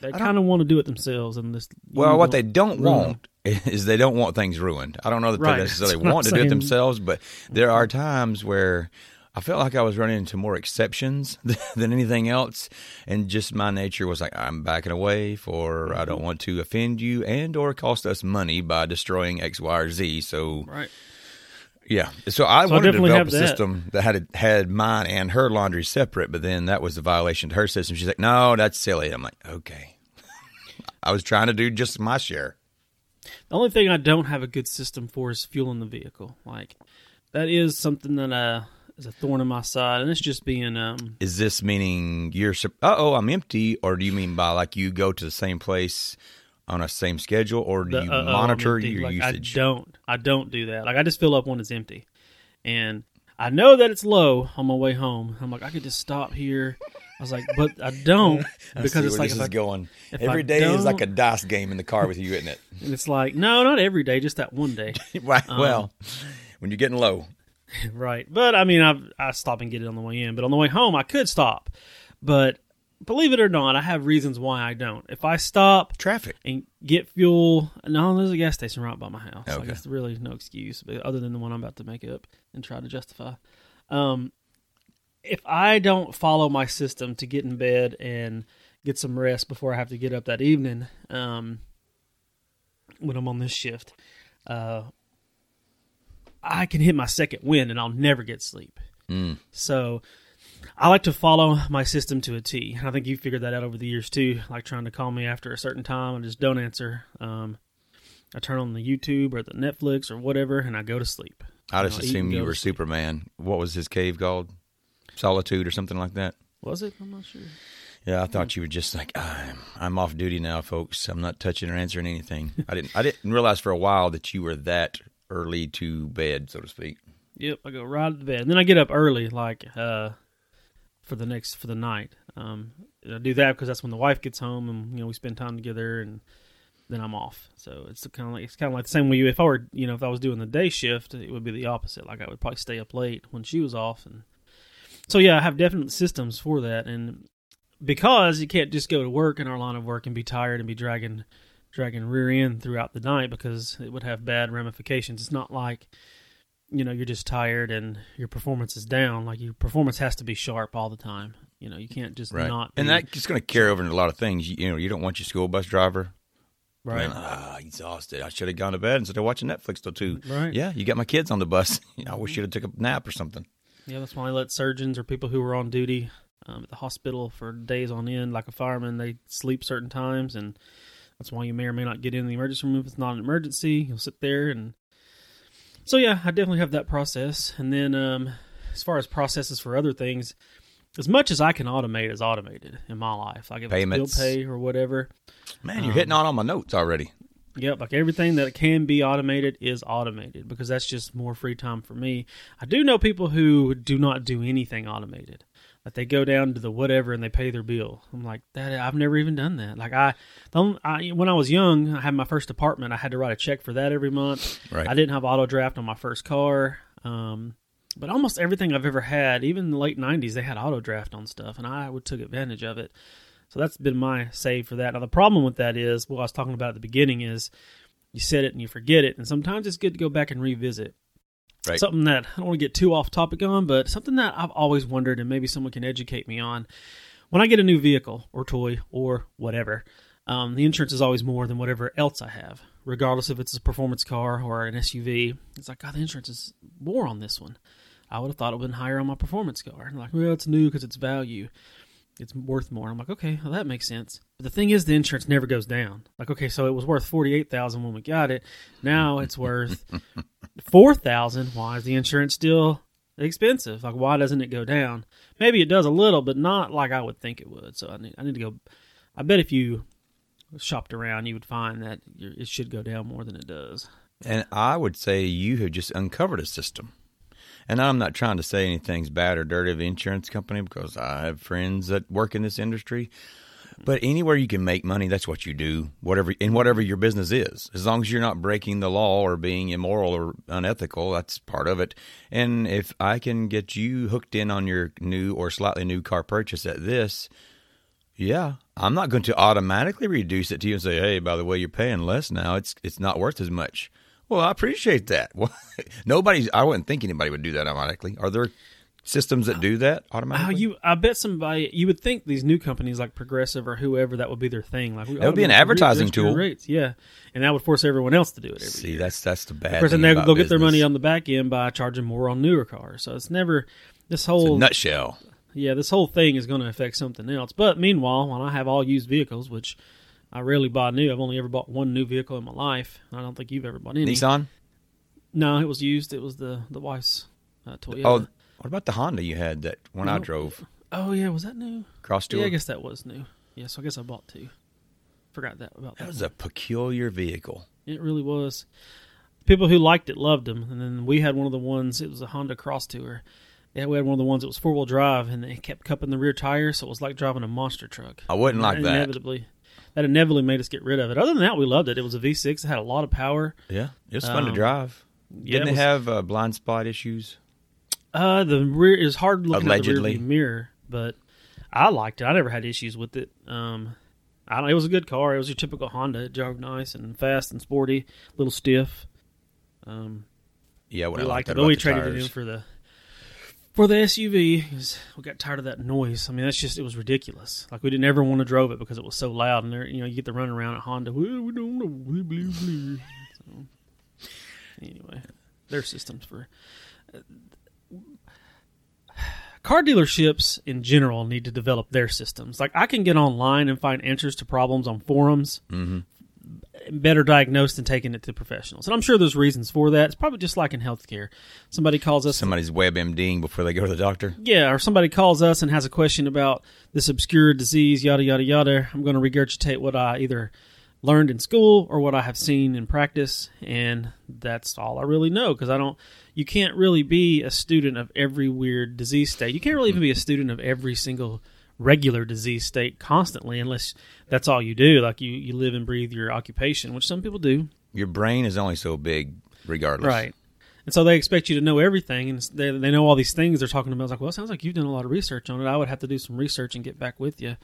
They kind of want to do it themselves, and this. well, what they don't want is they don't want things ruined. I don't know that Right. they necessarily want I'm to do it themselves, but there are times where I felt like I was running into more exceptions than anything else, and just my nature was like, I'm backing away for I Mm-hmm. don't want to offend you and or cost us money by destroying X, Y, or Z. So Right. yeah, so I So I wanted to develop a that. system that had had mine and her laundry separate, but then that was a violation to her system. She's like, "No, that's silly." I'm like, "Okay." I was trying to do just my share. The only thing I don't have a good system for is fueling the vehicle. Like that is something that uh is a thorn in my side, and it's just being um Is this meaning you're? Uh oh, I'm empty, or do you mean by like you go to the same place on a same schedule, or do the, you uh, uh, monitor your like, usage? I don't. I don't do that. Like I just fill up when it's empty, and I know that it's low on my way home. I'm like I could just stop here. I was like, but I don't I because see it's like this is I, going. Every I day is like a dice game in the car with you, isn't it? and it's like no, not every day, just that one day. Right, Um, well, when you're getting low, right. But I mean, I I stop and get it on the way in, but on the way home I could stop. But believe it or not, I have reasons why I don't. If I stop traffic. and get fuel, no, there's a gas station right by my house. Okay. Like it's really no excuse, but other than the one I'm about to make up and try to justify. Um, if I don't follow my system to get in bed and get some rest before I have to get up that evening, um, when I'm on this shift, uh, I can hit my second wind and I'll never get sleep. Mm. So I like to follow my system to a T. I think you figured that out over the years too. Like trying to call me after a certain time, I just don't answer. Um, I turn on the YouTube or the Netflix or whatever, and I go to sleep. I You just know, assumed you were. Superman. What was his cave called? Solitude or something like that. Was it? I'm not sure. Yeah, I thought you were just like I'm. I'm off duty now, folks. I'm not touching or answering anything. I didn't. I didn't realize for a while that you were that early to bed, so to speak. Yep, I go right to bed, and then I get up early, like uh, for the next for the night. Um, I do that because that's when the wife gets home, and you know we spend time together, and then I'm off. So it's kind of like it's kind of like the same way you. If I were, you know, if I was doing the day shift, it would be the opposite. Like I would probably stay up late when she was off, and so yeah, I have definite systems for that, and because you can't just go to work in our line of work and be tired and be dragging dragging rear end throughout the night because it would have bad ramifications. It's not like you know you're just tired and your performance is down. Like your performance has to be sharp all the time. You know you can't just Right. not. and that's going to carry over into a lot of things. You, you know, you don't want your school bus driver. right. Ah, exhausted. I should have gone to bed instead of watching Netflix till two. Right. Yeah, you got my kids on the bus. I wish you'd have took a nap or something. Yeah, that's why I let surgeons or people who are on duty um, at the hospital for days on end, like a fireman, they sleep certain times, and that's why you may or may not get in the emergency room if it's not an emergency. You'll sit there, and so yeah, I definitely have that process. And then um, as far as processes for other things, as much as I can automate is automated in my life, like if Payments. it's bill pay or whatever. Man, you're Um, hitting on all my notes already. Yep, like everything that can be automated is automated because that's just more free time for me. I do know people who do not do anything automated. Like they go down to the whatever and they pay their bill. I'm like that. I've never even done that. Like I, don't, I when I was young, I had my first apartment. I had to write a check for that every month. Right. I didn't have auto draft on my first car. Um, but almost everything I've ever had, even in the late '90s, they had auto draft on stuff, and I would took advantage of it. So that's been my save for that. Now the problem with that is what I was talking about at the beginning is you set it and you forget it, and sometimes it's good to go back and revisit. Right. Something that I don't want to get too off topic on, but something that I've always wondered, and maybe someone can educate me on. When I get a new vehicle or toy or whatever, um, the insurance is always more than whatever else I have, regardless if it's a performance car or an SUV. It's like, God, the insurance is more on this one. I would have thought it would have been higher on my performance car. And like, well, it's new because it's value. It's worth more. I'm like, okay, well, that makes sense. But the thing is, the insurance never goes down. Like, okay, so it was worth forty eight thousand when we got it. Now it's worth four thousand. Why is the insurance still expensive? Like, why doesn't it go down? Maybe it does a little, but not like I would think it would. So I need, I need to go. I bet if you shopped around, you would find that it should go down more than it does. And I would say you have just uncovered a system. And I'm not trying to say anything's bad or dirty of the insurance company because I have friends that work in this industry. But anywhere you can make money, that's what you do. Whatever in whatever your business is, as long as you're not breaking the law or being immoral or unethical, that's part of it. And if I can get you hooked in on your new or slightly new car purchase at this, yeah, I'm not going to automatically reduce it to you and say, "Hey, by the way, you're paying less now. It's it's not worth as much." Well, I appreciate that. Well, nobody's. I wouldn't think anybody would do that automatically. Are there systems that do that Oh, automatically? you! I bet somebody. You would think these new companies like Progressive or whoever that would be their thing. Like That would be an advertising tool. Rates. Yeah, and that would force everyone else to do it every See, year. that's that's the bad. Of course, and they, about they'll get their money on the back end by charging more on newer cars. So it's never this whole nutshell. yeah this whole thing is going to affect something else. But meanwhile, when I have all used vehicles, which I rarely buy new, I've only ever bought one new vehicle in my life. I don't think you've ever bought any. Nissan. No, it was used. It was the the wife's uh, Toyota. Oh, what about the Honda you had that when I drove oh yeah, was that new? Crosstour? Yeah, I guess that was new. Yeah, so I guess I bought two. Forgot that about that that. was a peculiar vehicle. It really was. People who liked it loved them, and then we had one of the ones. It was a Honda Crosstour. Yeah, we had one of the ones that was four wheel drive, and it kept cupping the rear tire, so it was like driving a monster truck. I wouldn't like that. Inevitably, that inevitably made us get rid of it. Other than that, we loved it. It was a V6. It had a lot of power. Yeah, it was fun to Um, drive. Yeah, Didn't it it was- have uh, blind spot issues? Uh, the rear is hard looking Allegedly. at the rear mirror, but I liked it. I never had issues with it. Um, I don't, it was a good car. It was your typical Honda. It drove nice and fast and sporty, a little stiff. Um, Yeah, what we I liked it, but we traded tires. it in for the for the SUV 'cause we got tired of that noise. I mean, that's just it was ridiculous. Like we didn't ever want to drove it because it was so loud, and there, you know, you get the run around at Honda. Well, we don't know. Blah, blah, blah. So, anyway, their systems for car dealerships in general need to develop their systems. Like I can get online and find answers to problems on forums hmm better diagnosed than taking it to professionals. And I'm sure there's reasons for that. It's probably just like in healthcare. Somebody calls us Somebody's WebMDing before they go to the doctor. yeah, or somebody calls us and has a question about this obscure disease, yada yada yada. I'm going to regurgitate what I either learned in school or what I have seen in practice, and that's all I really know because I don't. You can't really be a student of every weird disease state. You can't really even be a student of every single regular disease state constantly unless that's all you do. Like you, you live and breathe your occupation, which some people do. Your brain is only so big, regardless. Right. And so they expect you to know everything, and they, they know all these things they're talking about. It's like, well, it sounds like you've done a lot of research on it. I would have to do some research and get back with you.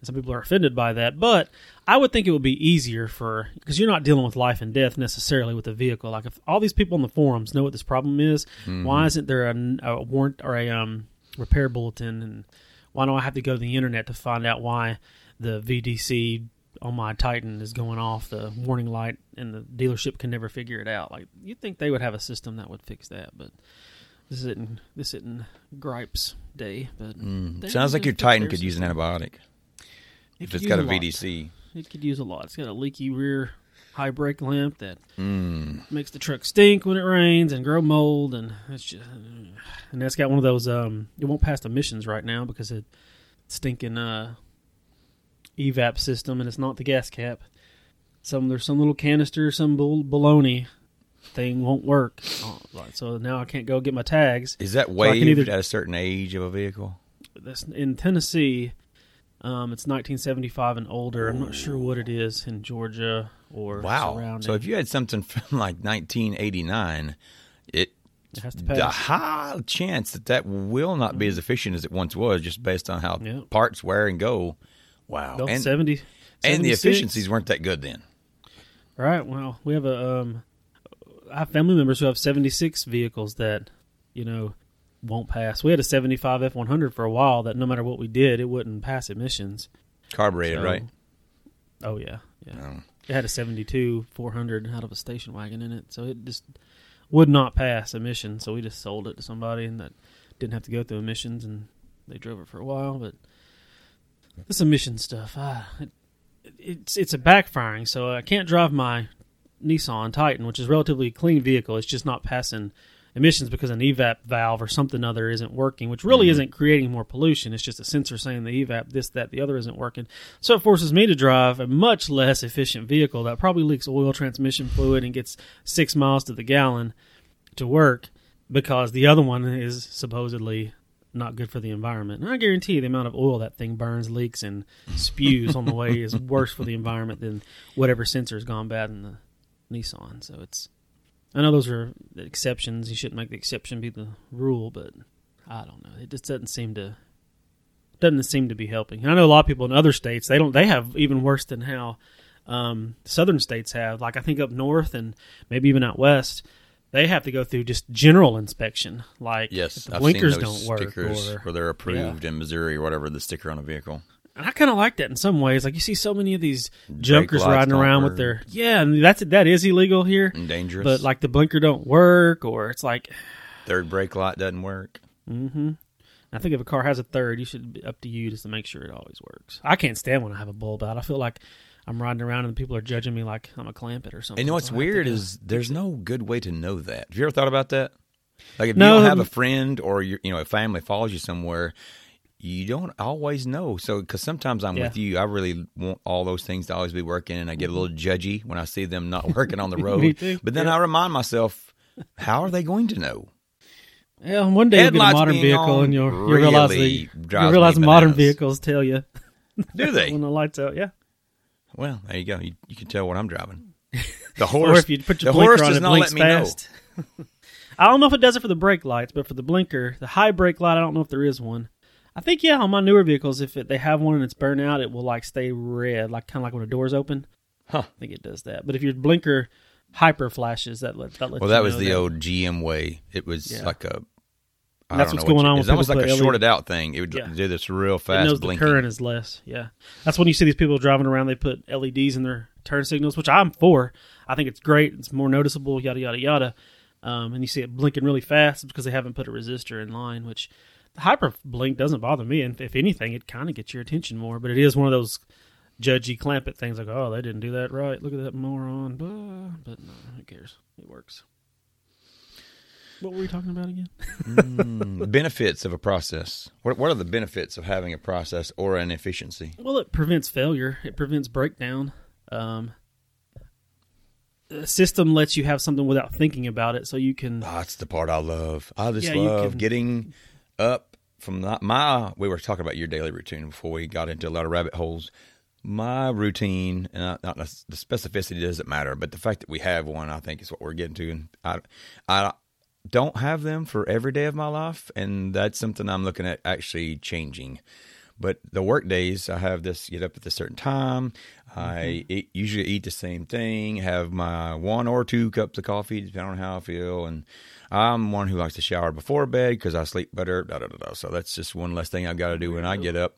And some people are offended by that, but I would think it would be easier for because you're not dealing with life and death necessarily with a vehicle. Like if all these people in the forums know what this problem is, why isn't there a, a warrant or a um, repair bulletin? And why do I have to go to the internet to find out why the VDC on my Titan is going off the warning light and the dealership can never figure it out? Like you'd think they would have a system that would fix that, but this isn't this isn't gripes day. But Mm. Sounds like your Titan could use an antibiotic if it's got a lot. VDC. It could use a lot. It's got a leaky rear high brake lamp that Mm. makes the truck stink when it rains and grow mold, and it's just and that's got one of those. Um, it won't pass emissions right now because it stinking uh, evap system, and it's not the gas cap. Some there's some little canister, some bull, baloney thing won't work. Oh, So now I can't go get my tags. Is that waived either- at a certain age of a vehicle? That's in Tennessee. Um, it's 1975 and older. I'm not sure what it is in Georgia or Wow. surrounding. So if you had something from like 1989, it it has to the pass. high chance that that will not be as efficient as it once was, just based on how Yeah. parts wear and go. Wow, Well, and 70, and the efficiencies weren't that good then. Right. Well, we have a um, I have family members who have 76 vehicles that you know won't pass. We had a 75 F100 for a while that no matter what we did, it wouldn't pass emissions. Carbureted, So- right? Oh yeah, yeah. Um, It had a 72 400 out of a station wagon in it, so it just would not pass emissions. So we just sold it to somebody, and that didn't have to go through emissions, and they drove it for a while. But this emission stuff, ah, it, it's it's a backfiring. So I can't drive my Nissan Titan, which is a relatively clean vehicle. It's just not passing emissions because an evap valve or something other isn't working, which really Mhm. isn't creating more pollution. It's just a sensor saying the evap this, that, the other isn't working. So it forces me to drive a much less efficient vehicle that probably leaks oil, transmission fluid, and gets six miles to the gallon to work because the other one is supposedly not good for the environment. And I guarantee you the amount of oil that thing burns, leaks, and spews on the way is worse for the environment than whatever sensor's gone bad in the Nissan. So it's I know those are exceptions. You shouldn't make the exception be the rule, but I don't know. It just doesn't seem to doesn't seem to be helping. And I know a lot of people in other states they don't they have even worse than how um, southern states have. Like I think up north and maybe even out west, they have to go through just general inspection. Like Yes, if the I've blinkers seen those don't work or where they're approved in Missouri or whatever. The sticker on a vehicle. And I kind of like that in some ways. Like you see so many of these junkers riding around with their yeah, and that's that is illegal here. And dangerous. But like the blinker don't work, or it's like third brake light doesn't work. hmm I think if a car has a third, you should be up to you just to make sure it always works. I can't stand when I have a bulb out. I feel like I'm riding around and people are judging me like I'm a Clampett or something. And you know what's So I have to weird is there's no good way to know that. Have you ever thought about that? Like if No, you don't have a friend or you you know a family follows you somewhere, you don't always know. So because sometimes I'm Yeah. with you, I really want all those things to always be working, and I get a mm-hmm. little judgy when I see them not working on the road. But then Yeah. I remind myself, how are they going to know? yeah, one day you'll get a modern vehicle and you'll, you'll realize really the, you'll realize modern vehicles tell you Do they? when the lights out. Yeah, Well, there you go. You, you can tell what I'm driving. The or horse. if you put your the blinker horse on, does it not blinks let me know. fast. I don't know if it does it for the brake lights, but for the blinker, the high brake light, I don't know if there is one. I think yeah, on my newer vehicles, if it, they have one and it's burnt out, it will like stay red, like kind of like when the doors open. Huh. I think it does that. But if your blinker hyper flashes, that let that lets Well, you that was know the old GM way. It was Yeah. like a. I That's don't what's know what going you- on when It's almost people like a LED shorted out thing. It would Yeah. do this real It fast knows blinking. the current is less. Yeah, that's when you see these people driving around. They put LEDs in their turn signals, which I'm for. I think it's great. It's more noticeable. Yada yada yada. Um, and you see it blinking really fast because they haven't put a resistor in line. Which the hyper blink doesn't bother me. And if anything, it kind of gets your attention more. But it is one of those judgy Clampett things. Like, oh, they didn't do that right. Look at that moron. Blah. But no, who cares? It works. What were we talking about again? Mm, benefits of a process. What What are the benefits of having a process or an efficiency? Well, it prevents failure. It prevents breakdown. Um, the system lets you have something without thinking about it, so you can. Oh, that's the part I love. I just Yeah, love can- getting up from the, my. We were talking about your daily routine before we got into a lot of rabbit holes. My routine, and I, not the specificity doesn't matter, but the fact that we have one, I think, is what we're getting to. And I, I don't have them for every day of my life, and that's something I'm looking at actually changing. But the work days, I have this get up at a certain time. I mm-hmm. eat, usually eat the same thing, have my one or two cups of coffee, depending on how I feel. And I'm one who likes to shower before bed because I sleep better. Da, da, da. So that's just one less thing I've got to do when I get up.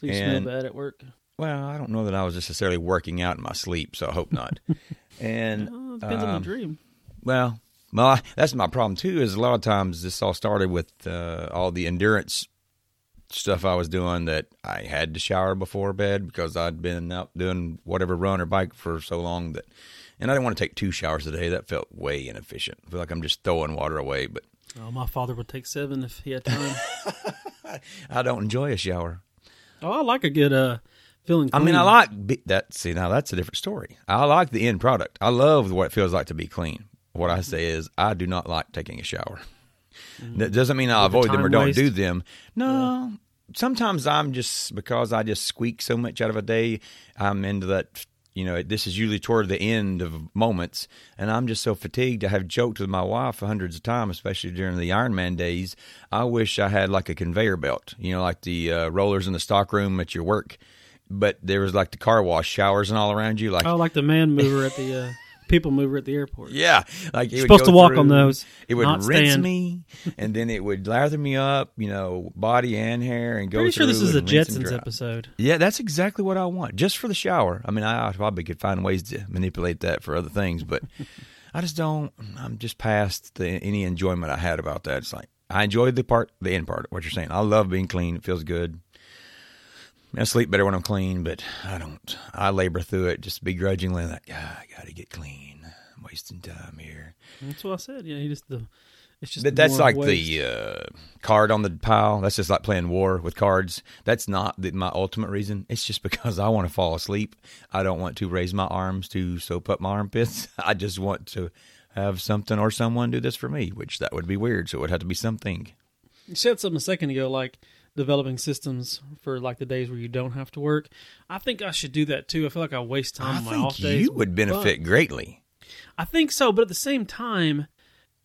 So you and- smell bad at work. Well, I don't know that I was necessarily working out in my sleep, so I hope not. and Well, it depends on um, the dream. well, my that's my problem too. Is a lot of times this all started with uh, all the endurance stuff I was doing that I had to shower before bed because I'd been out doing whatever run or bike for so long that, and I didn't want to take two showers a day. That felt way inefficient. I feel like I'm just throwing water away, but Oh, my father would take seven if he had time. I don't enjoy a shower. oh, I like a good uh feeling. I mean. I like be- that. See, now that's a different story. I like the end product. I love what it feels like to be clean. What I say is, I do not like taking a shower. That doesn't mean I With the avoid them or don't waste? do them. No, sometimes I'm just because I just squeak so much out of a day. I'm into that. You know, this is usually toward the end of moments, and I'm just so fatigued. I have joked with my wife hundreds of times, especially during the Ironman days. I wish I had like a conveyor belt, you know, like the uh, rollers in the stockroom at your work, but there was like the car wash showers and all around you, like Oh, like the man mover at the uh, people mover at the airport. yeah, like You're supposed to walk on those, It would rinse stand. me, and then it would lather me up, you know, body and hair, and go. Pretty sure this is a and rinse and Jetsons episode. Yeah, that's exactly what I want, just for the shower. I mean, I probably could find ways to manipulate that for other things, but I just don't. I'm just past the any enjoyment I had about that. It's like I enjoyed the part, the end part. What you're saying, I love being clean. It feels good. I sleep better when I'm clean, but I don't. I labor through it just begrudgingly. Like, ah, I got to get clean. I'm wasting time here. That's what I said. Yeah, he just the. It's just But that's like waste. the uh, card on the pile. That's just like playing war with cards. That's not the, my ultimate reason. It's just because I want to fall asleep. I don't want to raise my arms to soap up my armpits. I just want to have something or someone do this for me, which that would be weird. So it would have to be something. You said something a second ago, like developing systems for like the days where you don't have to work. I think I should do that too. I feel like I waste time I on my think off days. you would benefit but- greatly. I think so, but at the same time,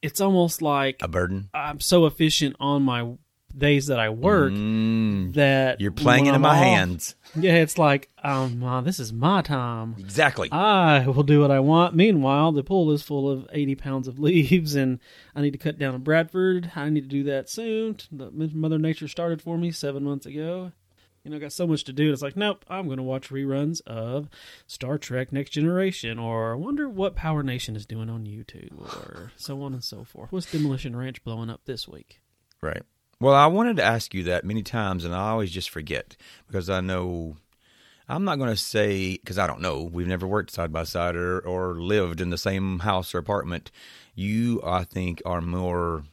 it's almost like A burden. I'm so efficient on my days that I work Mm, that you're playing into I'm my off- hands. Yeah, it's like, um, uh, this is my time. Exactly. I will do what I want. Meanwhile, the pool is full of 80 pounds of leaves, and I need to cut down in Bradford. I need to do that soon. The Mother Nature started for me seven months ago. You know, I got so much to do. It's like, nope, I'm going to watch reruns of Star Trek Next Generation, or I wonder what PowerNation is doing on YouTube, or so on and so forth. What's Demolition Ranch blowing up this week? Right. Well, I wanted to ask you that many times, and I always just forget because I know I'm not going to say because I don't know. We've never worked side by side or, or lived in the same house or apartment. You, I think, are more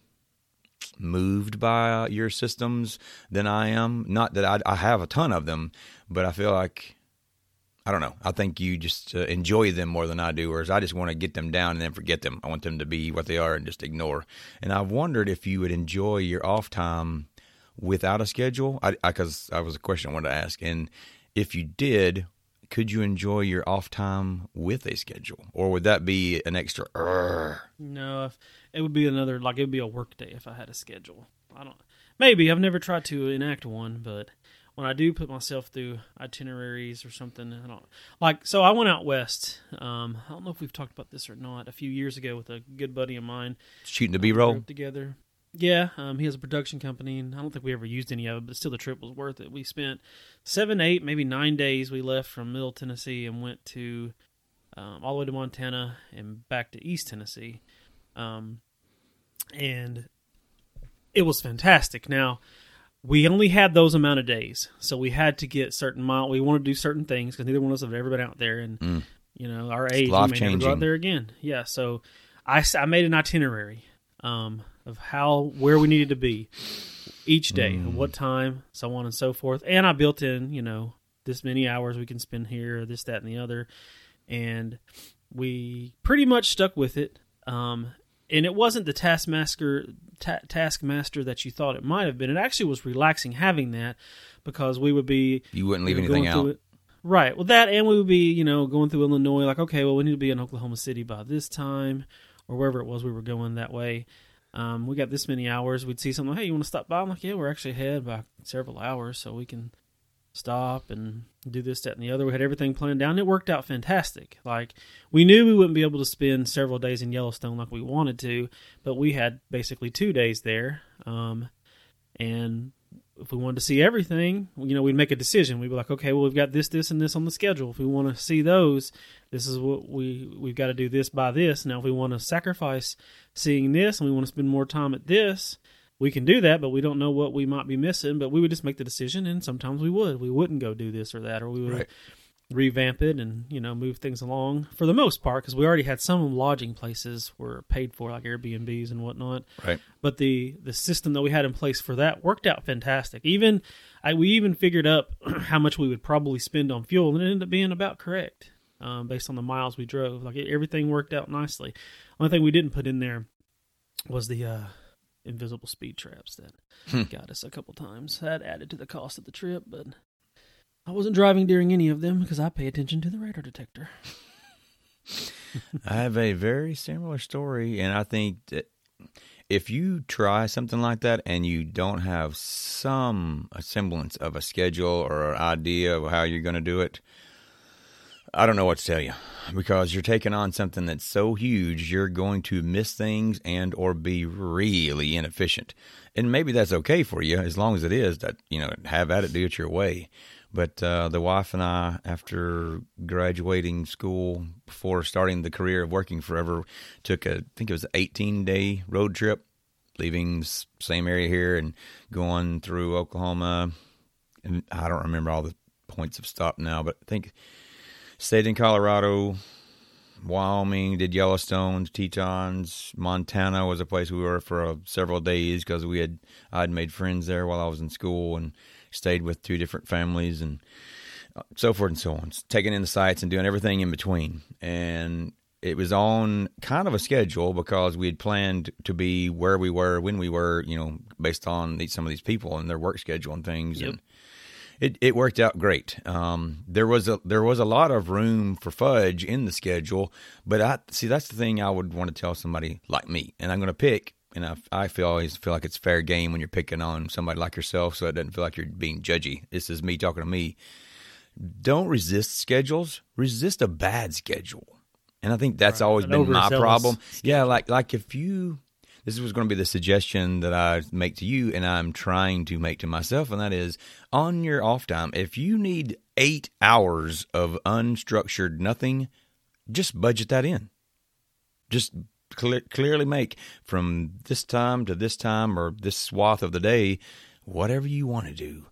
moved by your systems than I am. Not that I, I have a ton of them, but I feel like I don't know. I think you just uh, enjoy them more than I do, whereas I just want to get them down and then forget them. I want them to be what they are and just ignore. And I've wondered if you would enjoy your off time without a schedule. I because I, was a question I wanted to ask, and if you did, could you enjoy your off time with a schedule, or would that be an extra? "Urgh"? No, it would be another like it would be a work day if I had a schedule. I don't. Maybe I've never tried to enact one, but when I do put myself through itineraries or something, I don't like. So I went out west. Um, I don't know if we've talked about this or not. A few years ago, with a good buddy of mine, Shooting the B roll together. Yeah, um, he has a production company, and I don't think we ever used any of it, but still, the trip was worth it. We spent seven, eight, maybe nine days. We left from Middle Tennessee and went to um, all the way to Montana and back to East Tennessee, um, and it was fantastic. Now we only had those amount of days, so we had to get certain mile. We wanted to do certain things because neither one of us have ever been out there, and Mm. you know our age, we may never go out there again. Yeah, so I, I made an itinerary um, of how where we needed to be each day, Mm. and what time, so on and so forth, and I built in you know this many hours we can spend here, this, that, and the other, and we pretty much stuck with it. Um, and it wasn't the taskmaster ta- taskmaster that you thought it might have been. It actually was relaxing having that because we would be You wouldn't leave you know, anything out. it- Right. Well, that and we would be, you know, going through Illinois. Like, okay, well, we need to be in Oklahoma City by this time, or wherever it was we were going that way. Um, we got this many hours. We'd see something. Hey, you want to stop by? I'm like, yeah, we're actually ahead by several hours, so we can stop and do this, that, and the other. We had everything planned down. It worked out fantastic. Like we knew we wouldn't be able to spend several days in Yellowstone like we wanted to, but we had basically two days there. Um, and if we wanted to see everything, you know, we'd make a decision. We'd be like, okay, well, we've got this, this, and this on the schedule. If we want to see those, this is what we we've got to do this by this. Now, if we want to sacrifice seeing this and we want to spend more time at this, we can do that. But we don't know what we might be missing. But we would just make the decision, and sometimes we would. We wouldn't go do this or that, or we would Right. revamp it and you know move things along for the most part because we already had some lodging places were paid for like Airbnbs and whatnot Right. but the the system that we had in place for that worked out fantastic. Even I, we even figured up how much we would probably spend on fuel, and it ended up being about correct um, based on the miles we drove. Like everything worked out nicely. Only thing we didn't put in there was the uh, invisible speed traps that Hmm. got us a couple times. That added to the cost of the trip, but I wasn't driving during any of them because I pay attention to the radar detector. I have a very similar story, and I think that if you try something like that and you don't have some semblance of a schedule or an idea of how you're going to do it, I don't know what to tell you because you're taking on something that's so huge, you're going to miss things and or be really inefficient. And maybe that's okay for you as long as it is that, you know, have at it, do it your way. But uh, the wife and I, after graduating school, before starting the career of working forever, took a, I think it was an 18 day road trip, leaving the same area here and going through Oklahoma. And I don't remember all the points of stop now, but I think stayed in Colorado, Wyoming, did Yellowstone, Tetons, Montana was a place we were for uh, several days because we had I'd made friends there while I was in school and stayed with two different families and uh, so forth and so on. Taking in the sights and doing everything in between, and it was on kind of a schedule because we had planned to be where we were when we were, you know, based on some of these people and their work schedule and things. Yep. And it, it worked out great. Um, there was a there was a lot of room for fudge in the schedule, but I see that's the thing I would want to tell somebody like me, and I'm going to pick and I, I feel always feel like it's fair game when you're picking on somebody like yourself, so it doesn't feel like you're being judgy. This is me talking to me. Don't resist schedules. Resist a bad schedule, and I think that's Right. always An been my problem. Yeah, like like if you, this was going to be the suggestion that I make to you, and I'm trying to make to myself, and that is on your off time. If you need eight hours of unstructured nothing, just budget that in just clear, clearly make from this time to this time or this swath of the day whatever you want to do.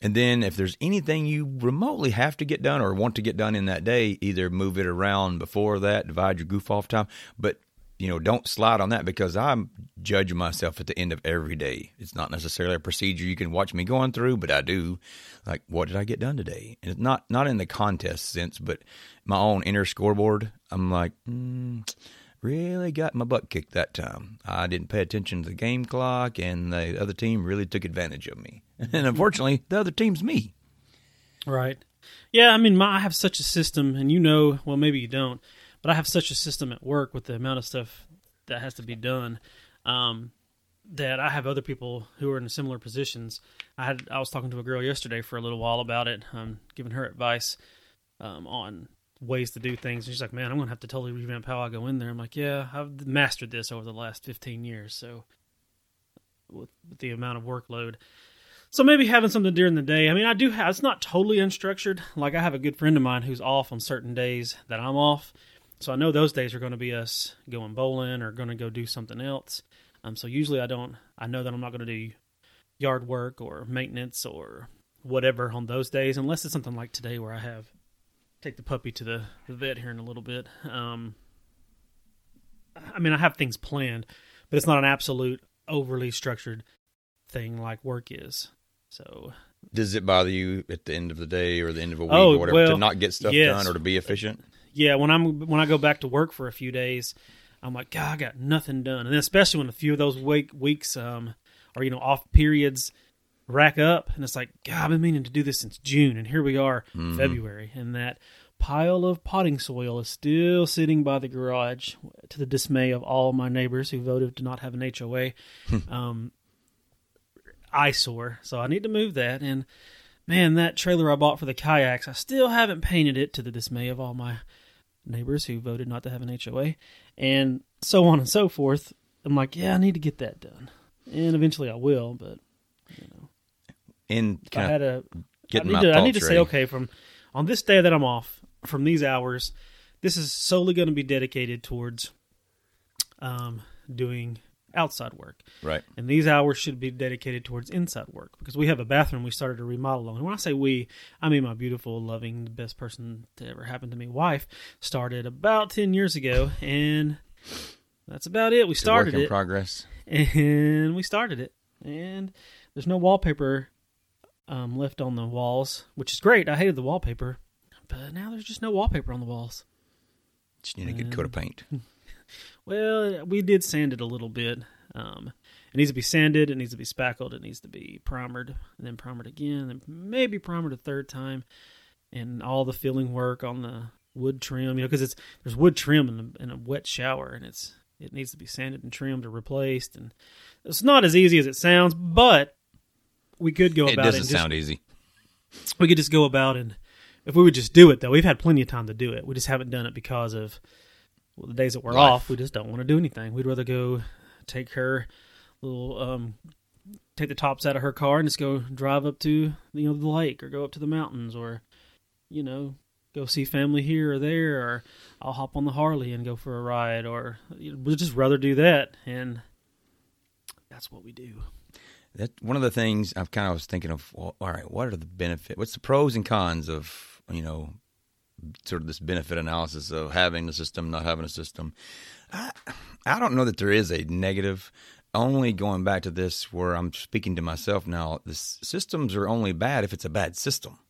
And then if there's anything you remotely have to get done or want to get done in that day, either move it around before that, divide your goof off time, but you know, don't slide on that because I'm judging myself at the end of every day. It's not necessarily a procedure you can watch me going through, but I do. Like, what did I get done today? And it's not not in the contest sense, but my own inner scoreboard. I'm like, mm, really got my butt kicked that time. I didn't pay attention to the game clock, and the other team really took advantage of me. And unfortunately, the other team's me. Right. Yeah, I mean, my, I have such a system, and you know, well, maybe you don't, but I have such a system at work with the amount of stuff that has to be done um, that I have other people who are in similar positions. I had I was talking to a girl yesterday for a little while about it, um, giving her advice um, on ways to do things. And she's like, "Man, I'm gonna have to totally revamp how I go in there." I'm like, "Yeah, I've mastered this over the last 15 years, so." With, with the amount of workload, so maybe having something during the day. I mean, I do have. It's not totally unstructured. Like I have a good friend of mine who's off on certain days that I'm off, so I know those days are going to be us going bowling or going to go do something else. Um, so usually I don't. I know that I'm not going to do yard work or maintenance or whatever on those days, unless it's something like today where I have take the puppy to the, the vet here in a little bit. Um, I mean, I have things planned, but it's not an absolute overly structured thing like work is. So Does it bother you at the end of the day or the end of a week Oh, or whatever to not get stuff yes. done or to be efficient? Yeah, when I'm when I go back to work for a few days, I'm like, God, I got nothing done, and especially when a few of those week weeks um or you know off periods rack up, and it's like, God, I've been meaning to do this since June, and here we are, February, and that pile of potting soil is still sitting by the garage, to the dismay of all my neighbors who voted to not have an HOA. um, eyesore, so I need to move that, and man, that trailer I bought for the kayaks, I still haven't painted it to the dismay of all my neighbors who voted not to have an HOA, and so on and so forth. I'm like, yeah, I need to get that done, and eventually I will. But you know, In I had a, I need to, I need to say, okay, from on this day that I'm off from these hours, this is solely going to be dedicated towards um, doing outside work. Right. And these hours should be dedicated towards inside work because we have a bathroom we started to remodel on. And when I say we, I mean my beautiful, loving, the best person to ever happen to me, wife, started about 10 years ago. And that's about it. We started work in it. progress. and we started it. And there's no wallpaper um, left on the walls, which is great. I hated the wallpaper. But now there's just no wallpaper on the walls. Just need a good coat of paint. Well, we did sand it a little bit. Um, it needs to be sanded. It needs to be spackled. It needs to be primered, and then primered again, and maybe primered a third time, and all the filling work on the wood trim. You know, because it's there's wood trim in a, in a wet shower, and it's it needs to be sanded and trimmed or replaced, and it's not as easy as it sounds, but we could go about It about doesn't it. and just- sound easy. we could just go about and if we would just do it though, we've had plenty of time to do it. We just haven't done it because of well, the days that we're Life. off. We just don't want to do anything. We'd rather go take her little um take the tops out of her car and just go drive up to you know the lake or go up to the mountains or you know go see family here or there or I'll hop on the Harley and go for a ride or you know, we'd just rather do that and that's what we do. That one of the things I've kind of was thinking of. Well, all right, what are the benefit? What's the pros and cons of you know, sort of this benefit analysis of having a system, not having a system? I, I don't know that there is a negative. Only going back to this, where I'm speaking to myself now. The s- systems are only bad if it's a bad system.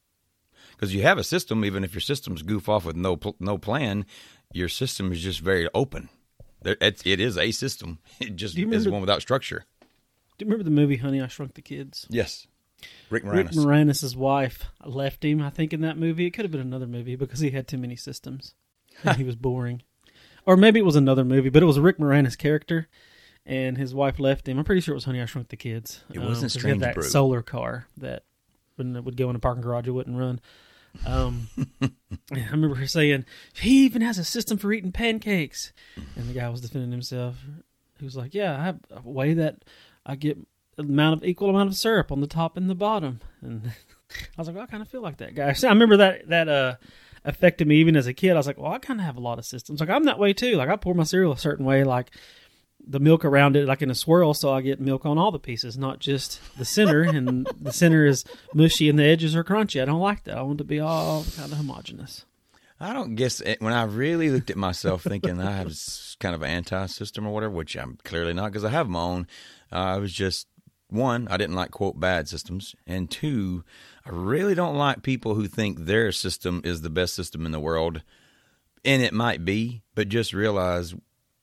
Because you have a system, even if your systems goof off with no pl- no plan, your system is just very open. There, it's, it is a system. It just you is one without structure. Do you remember the movie Honey I Shrunk the Kids? Yes, Rick Rick Moranis. Moranis' wife left him, I think, in that movie. It could have been another movie because he had too many systems and he was boring. Or maybe it was another movie, but it was a Rick Moranis character. and his wife left him. I'm pretty sure it was Honey I Shrunk the Kids. It wasn't 'cause he Strange had that Brew. solar car that when it would go in a parking garage, it wouldn't run. Um, I remember her saying he even has a system for eating pancakes, and the guy was defending himself. He was like, "Yeah, I have a way that I get amount of equal amount of syrup on the top and the bottom." And I was like, well, "I kind of feel like that guy." So I remember that that uh affected me even as a kid. I was like, "Well, I kind of have a lot of systems. Like I'm that way too. Like I pour my cereal a certain way, like." The milk around it, like in a swirl, so I get milk on all the pieces, not just the center. and the center is mushy and the edges are crunchy. I don't like that. I want it to be all kind of homogenous. I don't guess it, when I really looked at myself thinking I have kind of an anti-system or whatever, which I'm clearly not because I have my own. Uh, I was just one, I didn't like quote bad systems, and two, I really don't like people who think their system is the best system in the world, and it might be, but just realize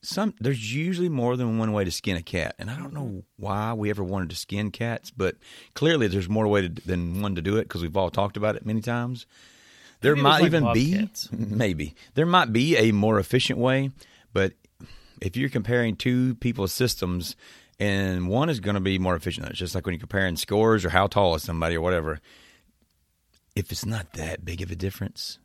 some there's usually more than one way to skin a cat, and I don't know why we ever wanted to skin cats, but clearly there's more way to, than one to do it because we've all talked about it many times. There Maybe might like even be bobcats. maybe there might be a more efficient way, but if you're comparing two people's systems and one is going to be more efficient, it's just like when you're comparing scores or how tall is somebody or whatever. If it's not that big of a difference,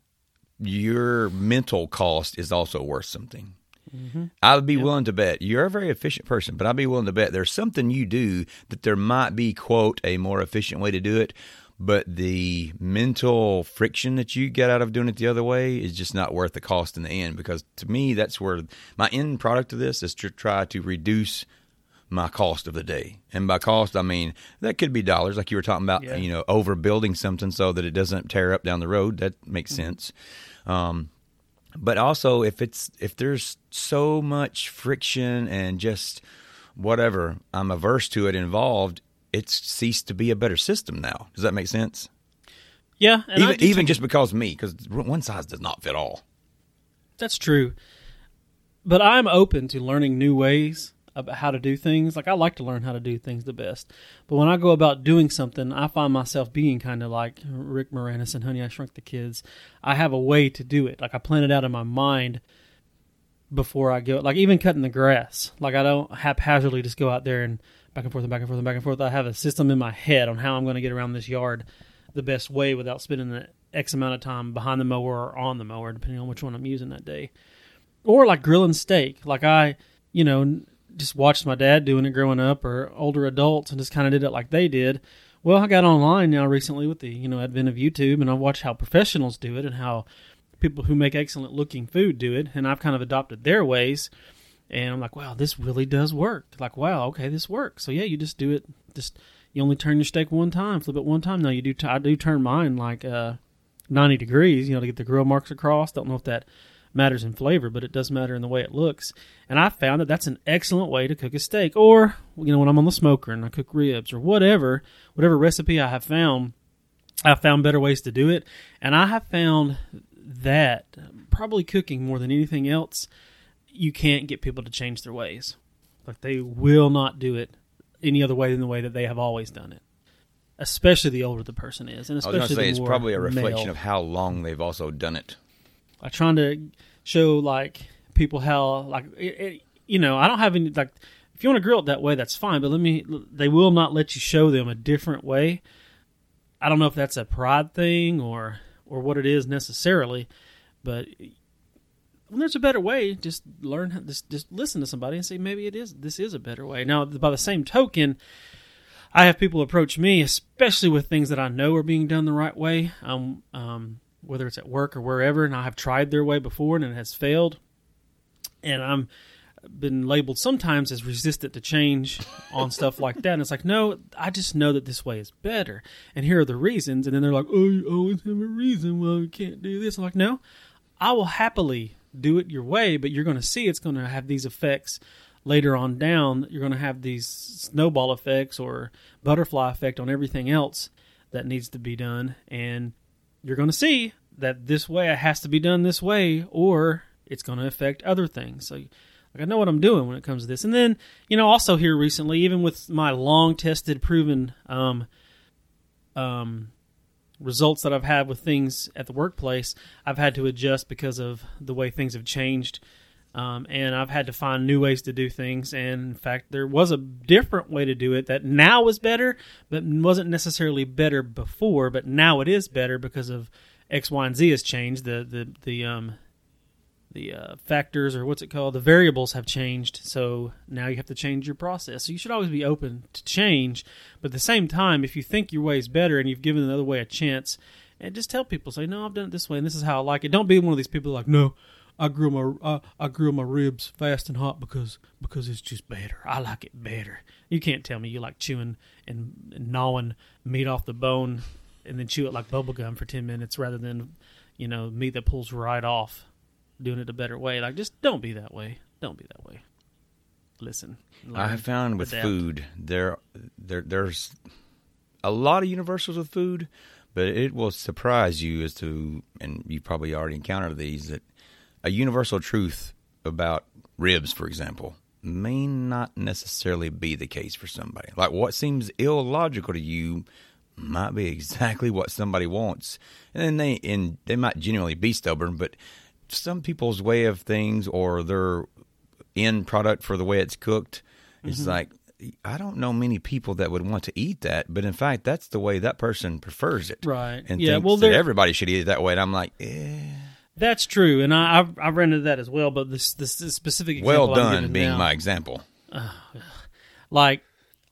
your mental cost is also worth something. Mm-hmm. I would be willing to bet you're a very efficient person, but I'd be willing to bet there's something you do that there might be quote a more efficient way to do it, but the mental friction that you get out of doing it the other way is just not worth the cost in the end. Because to me, that's where my end product of this is to try to reduce my cost of the day. And by cost, I mean that could be dollars, like you were talking about, Yeah. you know, overbuilding something so that it doesn't tear up down the road. That makes sense. Um, but also, if it's if there's so much friction and just whatever, I'm averse to it involved. It's ceased to be a better system now. Does that make sense? Yeah, and even even just because me, because one size does not fit all. That's true. But I'm open to learning new ways about how to do things. Like I like to learn how to do things the best. But when I go about doing something, I find myself being kind of like Rick Moranis and Honey I Shrunk the Kids. I have a way to do it. Like I plan it out in my mind before I go. Like even cutting the grass. Like I don't haphazardly just go out there and back and forth and back and forth and back and forth. I have a system in my head on how I'm going to get around this yard the best way without spending the X amount of time behind the mower or on the mower, depending on which one I'm using that day. Or like grilling steak. Like I, you know, just watched my dad doing it growing up or older adults and just kind of did it like they did. Well, I got online now recently with the, you know, advent of YouTube and I watch how professionals do it and how people who make excellent looking food do it and I've kind of adopted their ways and I'm like, wow, this really does work. Like, wow, okay, this works. So yeah, you just do it. Just you only turn your steak one time, flip it one time. No, you do. T- I do turn mine like uh, 90 degrees, you know, to get the grill marks across. Don't know if that matters in flavor, but it does matter in the way it looks. And I found that that's an excellent way to cook a steak. Or you know, when I'm on the smoker and I cook ribs or whatever, whatever recipe I have found, I found better ways to do it, and I have found that probably cooking more than anything else, you can't get people to change their ways. Like they will not do it any other way than the way that they have always done it. Especially the older the person is, and I was especially going to say the it's probably a reflection male. of how long they've also done it. Like trying to show like people how like it, it, you know I don't have any like if you want to grill it that way that's fine but let me they will not let you show them a different way. I don't know if that's a pride thing or or what it is necessarily, but when there's a better way, just learn how, just just listen to somebody and say maybe it is this is a better way. Now by the same token, I have people approach me, especially with things that I know are being done the right way. Um, um, whether it's at work or wherever, and I have tried their way before and it has failed, and I'm been labeled sometimes as resistant to change on stuff like that. And it's like, no, I just know that this way is better, and here are the reasons. And then they're like, oh, you always have a reason why we can't do this. I'm like, no, I will happily do it your way, but you're going to see it's going to have these effects later on down. You're going to have these snowball effects or butterfly effect on everything else that needs to be done, and you're going to see that this way it has to be done this way, or it's going to affect other things. So, like I know what I'm doing when it comes to this. And then, you know, also here recently, even with my long tested, proven um, um, results that I've had with things at the workplace, I've had to adjust because of the way things have changed Um, and I've had to find new ways to do things. And in fact, there was a different way to do it that now is better, but wasn't necessarily better before. But now it is better because of X, Y, and Z has changed. The the the um the uh, factors or what's it called? The variables have changed. So now you have to change your process. So you should always be open to change. But at the same time, if you think your way is better and you've given another way a chance, and just tell people, say, no, I've done it this way and this is how I like it. Don't be one of these people like, no, I grill my I, I grill my ribs fast and hot because because it's just better. I like it better. You can't tell me you like chewing and, and gnawing meat off the bone and then chew it like bubble gum for ten minutes rather than you know meat that pulls right off. Doing it a better way. Like just don't be that way. Don't be that way. Listen. I have found with adapt. food there, there there's a lot of universals with food, but it will surprise you as to, and you probably already encountered these that a universal truth about ribs, for example, may not necessarily be the case for somebody. Like what seems illogical to you might be exactly what somebody wants, and then they and they might genuinely be stubborn, but some people's way of things or their end product for the way it's cooked, it's like I don't know many people that would want to eat that, but in fact, that's the way that person prefers it, Right. And Yeah, thinks well, that everybody should eat it that way. And I'm like, eh. That's true, and I, I've I've ran into that as well. But this this, this specific example well done being now, my example. like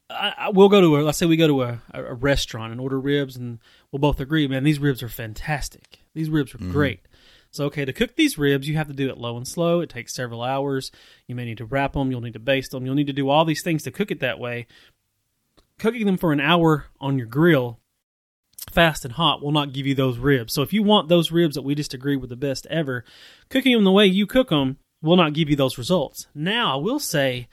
I, I, we'll go to a let's say we go to a, a restaurant and order ribs, and we'll both agree, man, these ribs are fantastic. These ribs are mm-hmm. great. So okay, to cook these ribs, you have to do it low and slow. It takes several hours. You may need to wrap them. You'll need to baste them. You'll need to do all these things to cook it that way. Cooking them for an hour on your grill fast and hot will not give you those ribs. So if you want those ribs that we just agreed were the best ever, cooking them the way you cook them will not give you those results. Now, I will say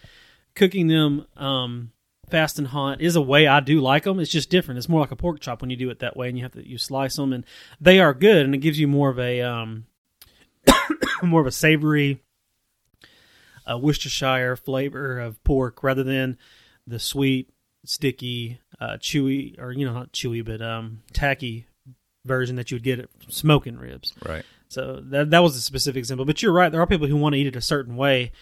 cooking them um, fast and hot is a way I do like them. It's just different. It's more like a pork chop when you do it that way and you have to you slice them and they are good and it gives you more of a um, more of a savory uh, Worcestershire flavor of pork rather than the sweet, sticky, uh, chewy, or you know not chewy but um, tacky version that you would get at smoking ribs. Right. So that that was a specific example. But you're right. There are people who want to eat it a certain way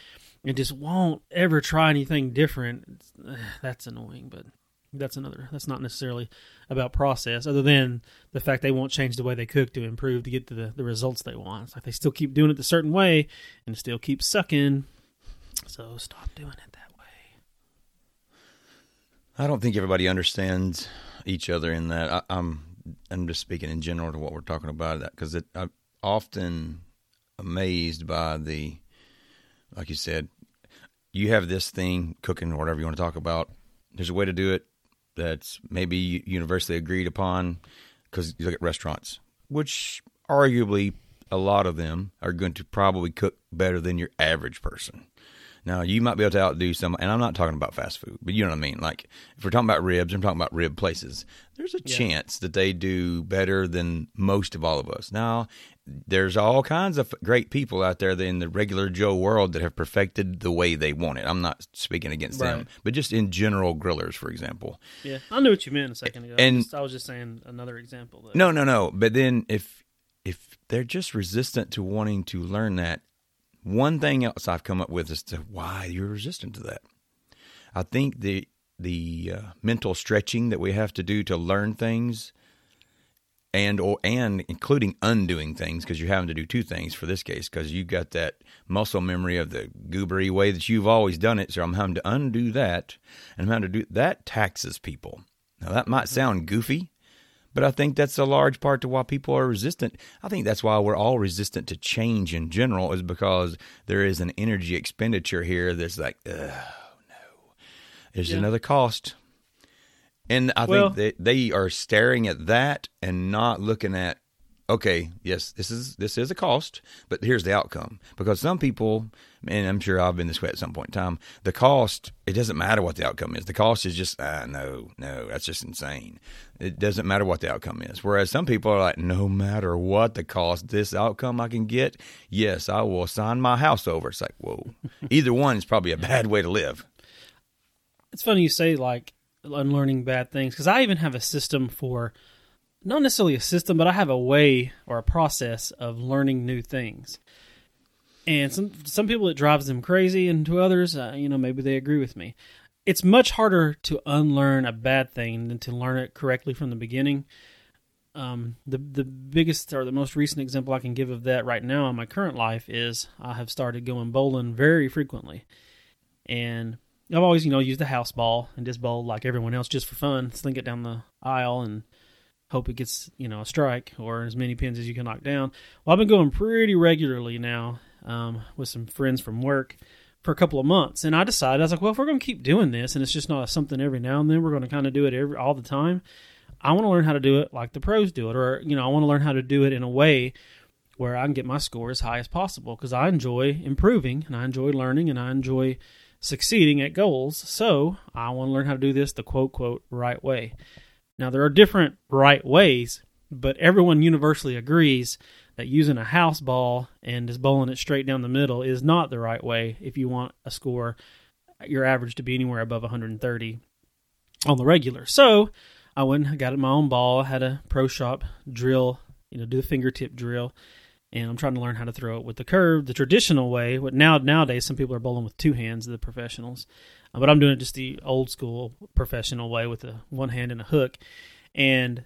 and just won't ever try anything different. Eh, that's annoying, but that's another. That's not necessarily about process, other than the fact they won't change the way they cook to improve to get to the, the results they want. It's like they still keep doing it the certain way and still keep sucking. So stop doing it. I don't think everybody understands each other in that. I, I'm I'm just speaking in general to what we're talking about that because I'm often amazed by the, like you said, you have this thing cooking or whatever you want to talk about. There's a way to do it that's maybe universally agreed upon because you look at restaurants, which arguably a lot of them are going to probably cook better than your average person. Now you might be able to outdo some, and I'm not talking about fast food, but you know what I mean. Like if we're talking about ribs, I'm talking about rib places. There's a Yeah. chance that they do better than most of all of us. Now, there's all kinds of great people out there in the regular Joe world that have perfected the way they want it. I'm not speaking against them, but just in general, grillers, for example. Yeah, I knew what you meant a second ago. And- I, was just, I was just saying another example. That, No, no, no. But then if if they're just resistant to wanting to learn that, one thing else I've come up with as to why you're resistant to that. I think the the uh, mental stretching that we have to do to learn things and or and including undoing things because you're having to do two things for this case because you've got that muscle memory of the goobery way that you've always done it so i'm having to undo that and i'm having to do that taxes people now that might sound goofy but I think that's a large part to why people are resistant. I think that's why we're all resistant to change in general, is because there is an energy expenditure here that's like, oh no, there's Yeah. another cost. And I Well- think that they are staring at that and not looking at, okay, yes, this is this is a cost, but here's the outcome. Because some people, and I'm sure I've been this way at some point in time, the cost it doesn't matter what the outcome is. The cost is just ah, no, no, that's just insane. It doesn't matter what the outcome is. Whereas some people are like, no matter what the cost, this outcome I can get, yes, I will sign my house over. It's like, whoa, either one is probably a bad way to live. it's funny you say like unlearning bad things because I even have a system for not necessarily a system, but I have a way or a process of learning new things. And some some people it drives them crazy, and to others, uh, you know, maybe they agree with me. It's much harder to unlearn a bad thing than to learn it correctly from the beginning. Um, the the biggest or the most recent example I can give of that right now in my current life is I have started going bowling very frequently, and I've always you know used a house ball and just bowl like everyone else just for fun, sling it down the aisle and hope it gets you know a strike or as many pins as you can knock down. Well, I've been going pretty regularly now um, with some friends from work for a couple of months, and I decided I was like, well, if we're going to keep doing this, and it's just not something every now and then, we're going to kind of do it every all the time. I want to learn how to do it like the pros do it, or you know, I want to learn how to do it in a way where I can get my score as high as possible because I enjoy improving and I enjoy learning and I enjoy succeeding at goals. So I want to learn how to do this the quote quote right way. Now there are different right ways, but everyone universally agrees that using a house ball and just bowling it straight down the middle is not the right way if you want a score your average to be anywhere above 130 on the regular. So I went and got my own ball. Had a pro shop drill, you know, do the fingertip drill, and I'm trying to learn how to throw it with the curve, the traditional way. But now nowadays, some people are bowling with two hands, the professionals, uh, but I'm doing it just the old school professional way with a one hand and a hook. And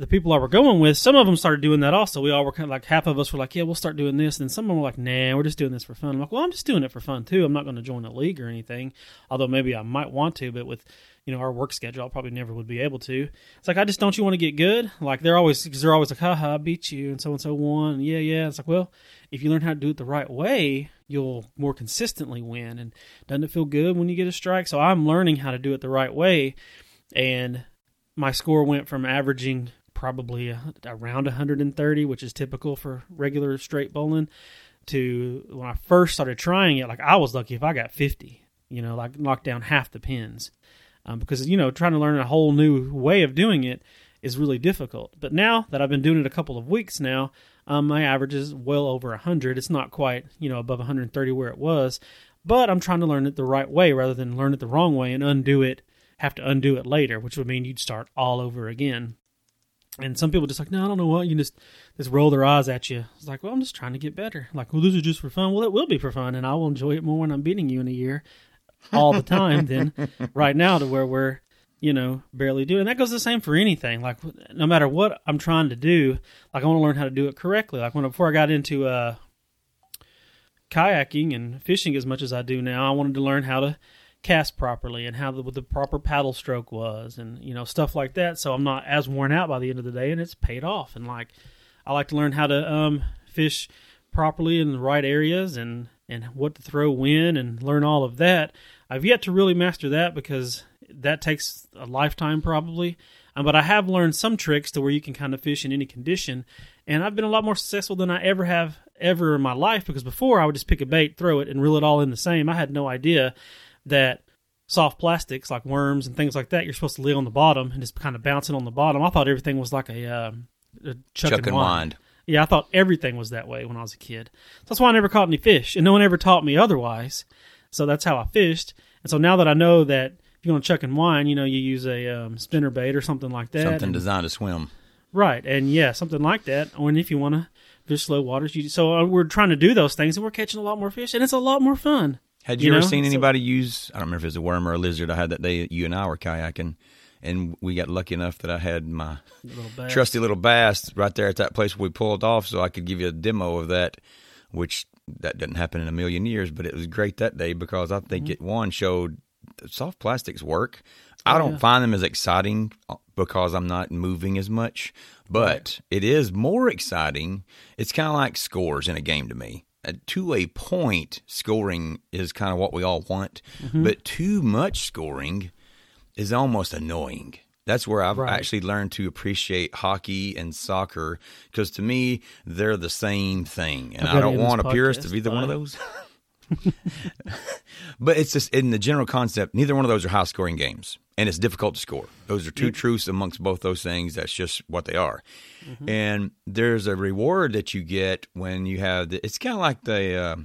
the people I were going with, some of them started doing that also. We all were kind of like half of us were like, yeah, we'll start doing this, and some of them were like, nah, we're just doing this for fun. I'm like, well, I'm just doing it for fun too. I'm not going to join a league or anything, although maybe I might want to, but with you know our work schedule, I probably never would be able to. It's like I just don't you want to get good? Like they're always because they're always like, haha, I beat you, and so and so won. And yeah, yeah. It's like, well, if you learn how to do it the right way, you'll more consistently win. And doesn't it feel good when you get a strike? So I'm learning how to do it the right way, and my score went from averaging probably around 130, which is typical for regular straight bowling, to when I first started trying it, like I was lucky if I got 50, you know, like knocked down half the pins. Um, because, you know, trying to learn a whole new way of doing it is really difficult. But now that I've been doing it a couple of weeks now, um, my average is well over 100. It's not quite, you know, above 130 where it was, but I'm trying to learn it the right way rather than learn it the wrong way and undo it, have to undo it later, which would mean you'd start all over again. And some people just like, no, I don't know what. You just just roll their eyes at you. It's like, well, I'm just trying to get better. Like, well, this is just for fun. Well, it will be for fun, and I will enjoy it more when I'm beating you in a year, all the time. than right now to where we're, you know, barely doing. And that goes the same for anything. Like, no matter what I'm trying to do, like I want to learn how to do it correctly. Like when before I got into uh, kayaking and fishing as much as I do now, I wanted to learn how to cast properly and how the, the proper paddle stroke was and you know stuff like that. So i'm not as worn out by the end of the day and it's paid off. And like i like to learn how to um, fish properly in the right areas and and what to throw when and learn all of that. I've yet to really master that because that takes a lifetime probably. Um, but i have learned some tricks to where you can kind of fish in any condition. And i've been a lot more successful than i ever have ever in my life because before i would just pick a bait throw it and reel it all in the same. I had no idea that soft plastics like worms and things like that, you're supposed to lay on the bottom and just kind of bouncing on the bottom. I thought everything was like a, uh, a chuck, chuck and, wind. wind. Yeah, I thought everything was that way when I was a kid. That's why I never caught any fish, and no one ever taught me otherwise. So that's how I fished. And so now that I know that if you're going to chuck and wind, you know, you use a um, spinner bait or something like that. Something and, designed to swim. Right, and yeah, something like that. Or if you want to fish slow waters, you so uh, we're trying to do those things, and we're catching a lot more fish, and it's a lot more fun. Had you, you ever seen anybody so, use? I don't remember if it was a worm or a lizard. I had that day. You and I were kayaking, and we got lucky enough that I had my little trusty little bass right there at that place where we pulled off, so I could give you a demo of that. Which that doesn't happen in a million years, but it was great that day because I think mm-hmm. it one showed soft plastics work. I don't yeah. find them as exciting uh, because I'm not moving as much, but right. it is more exciting. It's kind of like scores in a game to me to a point, scoring is kind of what we all want, mm-hmm. but too much scoring is almost annoying. That's where I've right. actually learned to appreciate hockey and soccer because to me they're the same thing, and I don't want a purist of either one of those. but it's just in the general concept, neither one of those are high scoring games, and it's difficult to score. Those are two truths amongst both those things. That's just what they are. Mm-hmm. And there's a reward that you get when you have the, it's kind of like the uh,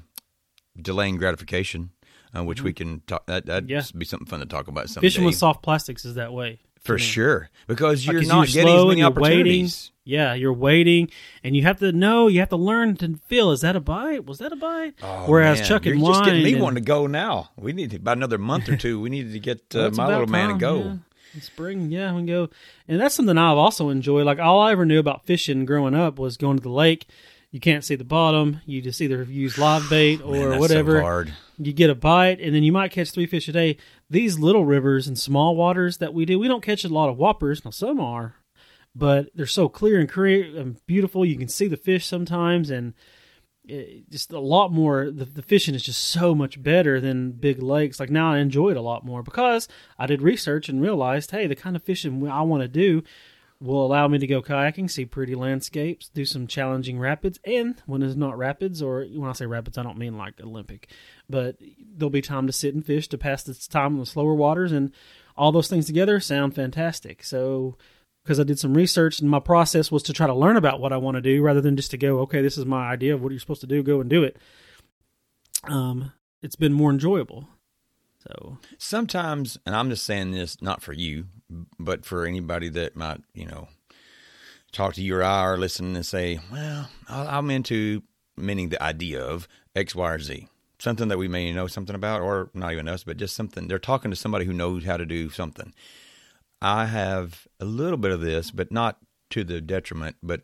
delaying gratification, uh, which mm-hmm. we can talk. That, that'd yeah. be something fun to talk about. Someday. Fishing with soft plastics is that way. For sure because you're not you're getting as many you're waiting. opportunities. Yeah, you're waiting, and you have to know. You have to learn to feel. Is that a bite? Was that a bite? Oh, Whereas man, Chuck and you're wine, just getting me and- wanting to go now. We need to, about another month or two. We needed to get uh, Well, my little man to go. yeah. In spring, yeah, we can go, and that's something I've also enjoyed. Like all I ever knew about fishing growing up was going to the lake. You can't see the bottom. You just either use live bait or Man, whatever. So hard. You get a bite, and then you might catch three fish a day. These little rivers and small waters that we do, we don't catch a lot of whoppers. Now some are, but they're so clear and clear and beautiful. You can see the fish sometimes, and it, just a lot more. The, the fishing is just so much better than big lakes. Like now, I enjoy it a lot more because I did research and realized, hey, the kind of fishing I want to do will allow me to go kayaking, see pretty landscapes, do some challenging rapids, and when it's not rapids, or when I say rapids, I don't mean like Olympic, but there'll be time to sit and fish to pass the time in the slower waters, and all those things together sound fantastic. So, because I did some research and my process was to try to learn about what I want to do rather than just to go, okay, this is my idea of what you're supposed to do, go and do it. Um, it's been more enjoyable. So, Sometimes, and I'm just saying this not for you, but for anybody that might, you know, talk to you or I or listen and say, well, I'm into meaning the idea of X, Y, or Z. Something that we may know something about, or not even us, but just something. They're talking to somebody who knows how to do something. I have a little bit of this, but not to the detriment. But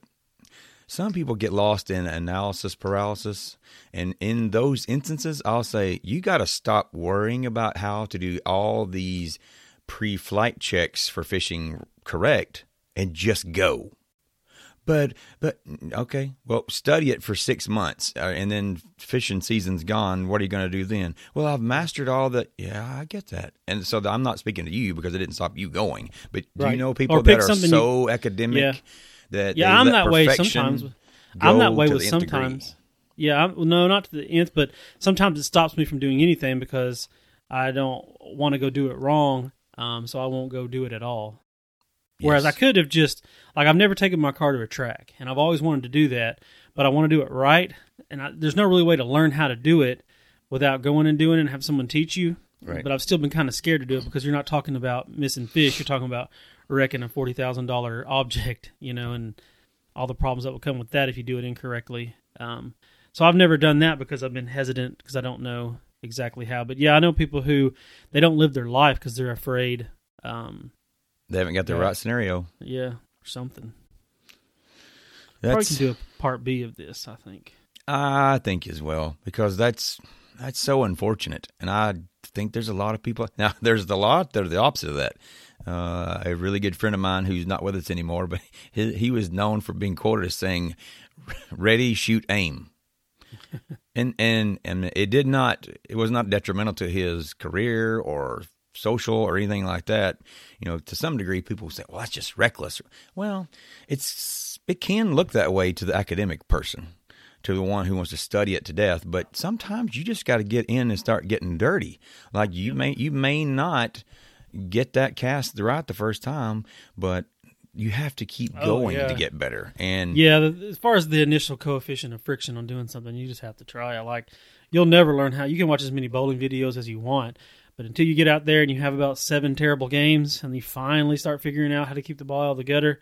some people get lost in analysis paralysis. And in those instances, I'll say, you got to stop worrying about how to do all these pre flight checks for fishing correct and just go. But, but, okay, well, study it for six months uh, and then fishing season's gone. What are you going to do then? Well, I've mastered all the. Yeah, I get that. And so I'm not speaking to you because it didn't stop you going. But do Right. you know people pick that are so academic Yeah. that yeah, I'm that way sometimes. I'm that way with the nth degree? sometimes. Yeah, I'm, no, not to the nth, but sometimes it stops me from doing anything because I don't want to go do it wrong. Um, so I won't go do it at all. Whereas I could have just like I've never taken my car to a track, and I've always wanted to do that, but I want to do it right, and I, there's no really way to learn how to do it without going and doing it and have someone teach you. Right. But I've still been kind of scared to do it because you're not talking about missing fish, you're talking about wrecking a forty thousand dollar object, you know, and all the problems that will come with that if you do it incorrectly. Um, so I've never done that because I've been hesitant because I don't know exactly how. But yeah, I know people who they don't live their life because they're afraid. Um, They haven't got the right scenario. yeah, or something. Probably That's can do a part B of this. I think. I think as well because that's that's so unfortunate, and I think there's a lot of people now. There's the lot that are the opposite of that. Uh, a really good friend of mine who's not with us anymore, but he, he was known for being quoted as saying, "Ready, shoot, aim." and and and it did not. It was not detrimental to his career or social or anything like that. You know, to some degree, people say, "Well, that's just reckless." Well, it's it can look that way to the academic person, to the one who wants to study it to death. But sometimes you just got to get in and start getting dirty. Like you may you may not get that cast right the first time, but you have to keep Oh, going yeah. to get better. And Yeah, the, as far as the initial coefficient of friction on doing something, you just have to try it. Like you'll never learn how. You can watch as many bowling videos as you want, but until you get out there and you have about seven terrible games, and you finally start figuring out how to keep the ball out of the gutter,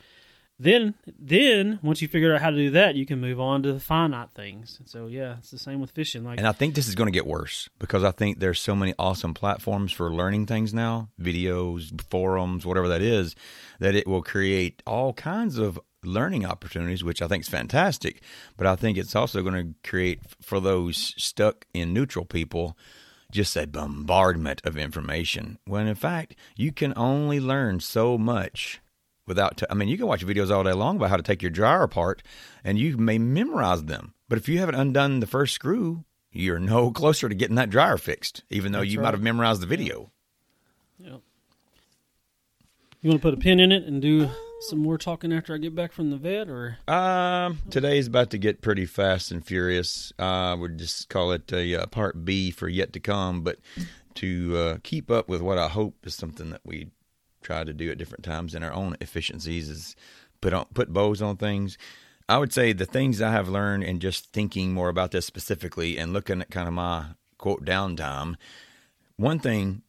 then then once you figure out how to do that, you can move on to the finite things. So yeah, it's the same with fishing. Like And I think this is going to get worse because I think there's so many awesome platforms for learning things now, videos, forums, whatever that is, that it will create all kinds of learning opportunities, which I think is fantastic. But I think it's also going to create for those stuck in neutral people just a bombardment of information. When in fact, you can only learn so much without t- I mean you can watch videos all day long about how to take your dryer apart and you may memorize them but if you haven't undone the first screw you're no closer to getting that dryer fixed even though That's you right. might have memorized the video Yep. You want to put a pin in it and do some more talking after I get back from the vet, or um today's about to get pretty fast and furious uh we'd just call it a uh, part b for yet to come but to uh, keep up with what i hope is something that we try to do at different times in our own efficiencies is put on put bows on things I would say the things I have learned in just thinking more about this specifically and looking at kind of my quote downtime. One thing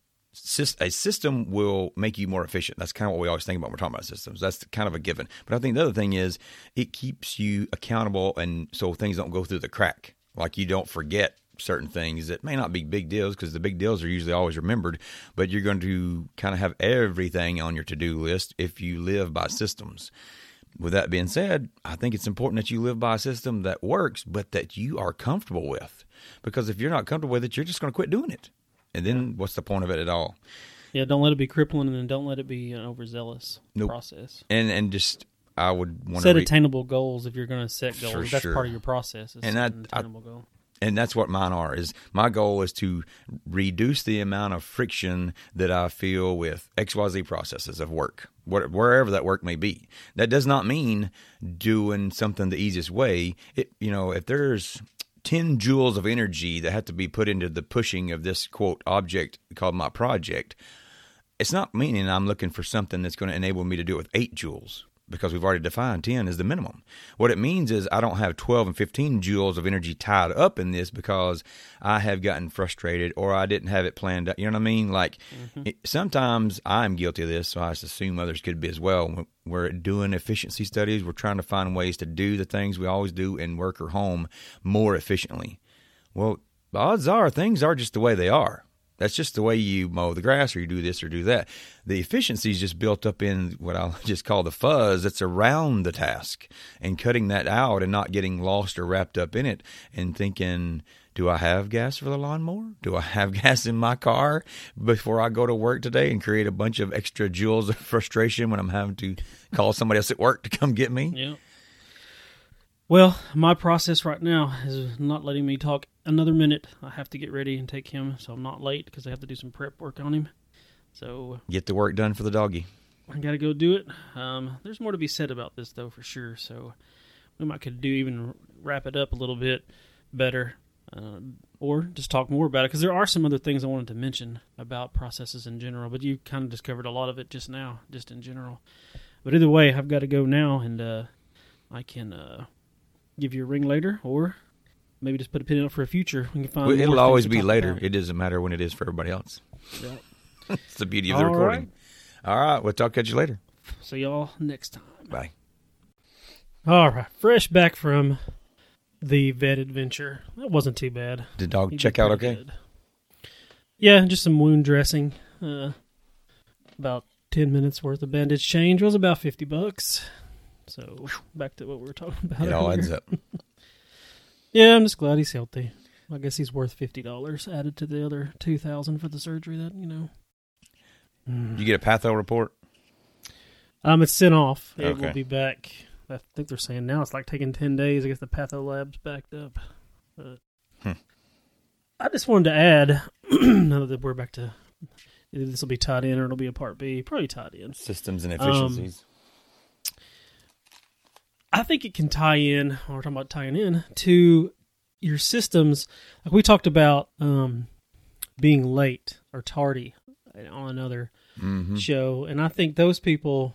a system will make you more efficient. That's kind of what we always think about when we're talking about systems. That's kind of a given. But I think the other thing is it keeps you accountable, and so things don't go through the crack. Like you don't forget certain things that may not be big deals because the big deals are usually always remembered, but you're going to kind of have everything on your to do list if you live by systems. With that being said, I think it's important that you live by a system that works, but that you are comfortable with. Because if you're not comfortable with it, you're just going to quit doing it. And then what's the point of it at all? Yeah, don't let it be crippling, and then don't let it be an overzealous Nope. process. And and just I would want Set to re- attainable goals if you're going to set goals. For That's sure. part of your process. And an I- attainable goal. and that's what mine are is my goal is to reduce the amount of friction that i feel with xyz processes of work wherever that work may be that does not mean doing something the easiest way it you know if there's 10 joules of energy that have to be put into the pushing of this quote object called my project it's not meaning I'm looking for something that's going to enable me to do it with eight joules because we've already defined 10 as the minimum. What it means is I don't have 12 and 15 joules of energy tied up in this because I have gotten frustrated or I didn't have it planned out. You know what I mean? Like mm-hmm. it, sometimes I'm guilty of this, so I assume others could be as well. We're doing efficiency studies, we're trying to find ways to do the things we always do in work or home more efficiently. Well, the odds are things are just the way they are. That's just the way you mow the grass or you do this or do that. The efficiency is just built up in what I'll just call the fuzz that's around the task and cutting that out and not getting lost or wrapped up in it and thinking, do I have gas for the lawnmower? Do I have gas in my car before I go to work today and create a bunch of extra joules of frustration when I'm having to call somebody else at work to come get me? Yeah. Well, my process right now is not letting me talk another minute. I have to get ready and take him, so I'm not late because I have to do some prep work on him. So Get the work done for the doggy. I got to go do it. Um, there's more to be said about this, though, for sure. So we might could do even wrap it up a little bit better, uh, or just talk more about it because there are some other things I wanted to mention about processes in general. But you kind of discovered a lot of it just now, just in general. But either way, I've got to go now, and uh, I can uh, give you a ring later, or maybe just put a pin in it for a future. We can find. Well, It'll always be later. about. It doesn't matter when it is for everybody else. Yeah. It's the beauty of the All recording. right. All right. We'll talk to you later. See y'all next time. Bye. All right, fresh back from the vet adventure. That wasn't too bad. Did dog He did check out okay? good. Yeah, just some wound dressing. Uh, about ten minutes worth of bandage change was about fifty bucks. So back to what we were talking about. It all earlier. adds up. Yeah, I'm just glad he's healthy. I guess he's worth fifty dollars added to the other two thousand for the surgery. That you know. Mm. You get a patho report? Um, it's sent off. It Okay. will be back. I think they're saying now it's like taking ten days. I guess the patho lab's backed up. But Hmm. I just wanted to add, now that we're back to this will be tied in or it'll be a part B. Probably tied in. Systems and Um, efficiencies. I think it can tie in. We're talking about tying in to your systems. Like we talked about um, being late or tardy on another hmm show, and I think those people,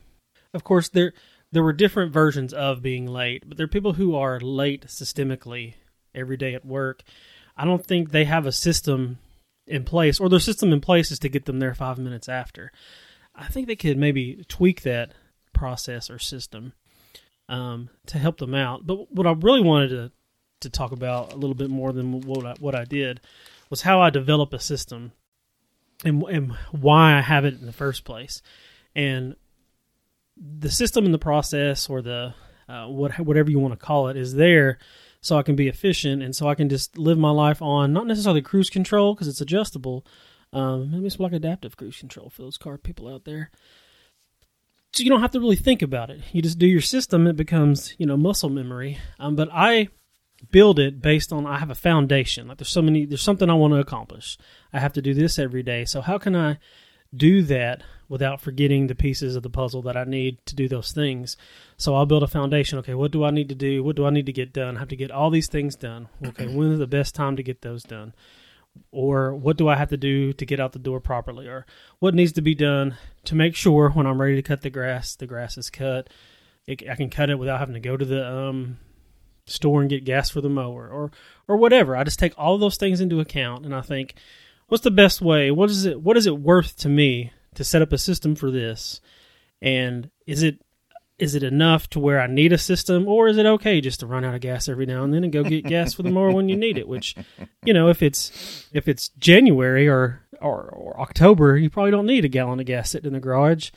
of course, there there were different versions of being late, but there are people who are late systemically every day at work. I don't think they have a system in place, or their system in place is to get them there five minutes after. I think they could maybe tweak that process or system um, to help them out. But what I really wanted to to talk about a little bit more than what I, what I did was how I develop a system and and why I have it in the first place, and the system and the process or the uh, what whatever you want to call it is there so I can be efficient and so I can just live my life on not necessarily cruise control because it's adjustable. Um, maybe it's like adaptive cruise control for those car people out there. So you don't have to really think about it. You just do your system. It becomes you know muscle memory. Um, but I build it based on I have a foundation. Like there's so many. There's something I want to accomplish. I have to do this every day. So how can I do that without forgetting the pieces of the puzzle that I need to do those things. So I'll build a foundation. Okay, what do I need to do? What do I need to get done? I have to get all these things done. Okay, when is the best time to get those done? Or what do I have to do to get out the door properly? Or what needs to be done to make sure when I'm ready to cut the grass, the grass is cut. It, I can cut it without having to go to the um, store and get gas for the mower or or whatever. I just take all those things into account and I think what's the best way? What is it? What is it worth to me to set up a system for this? And is it is it enough to where I need a system, or is it okay just to run out of gas every now and then and go get gas for the mower when you need it? Which, you know, if it's if it's January or or, or October, you probably don't need a gallon of gas sitting in the garage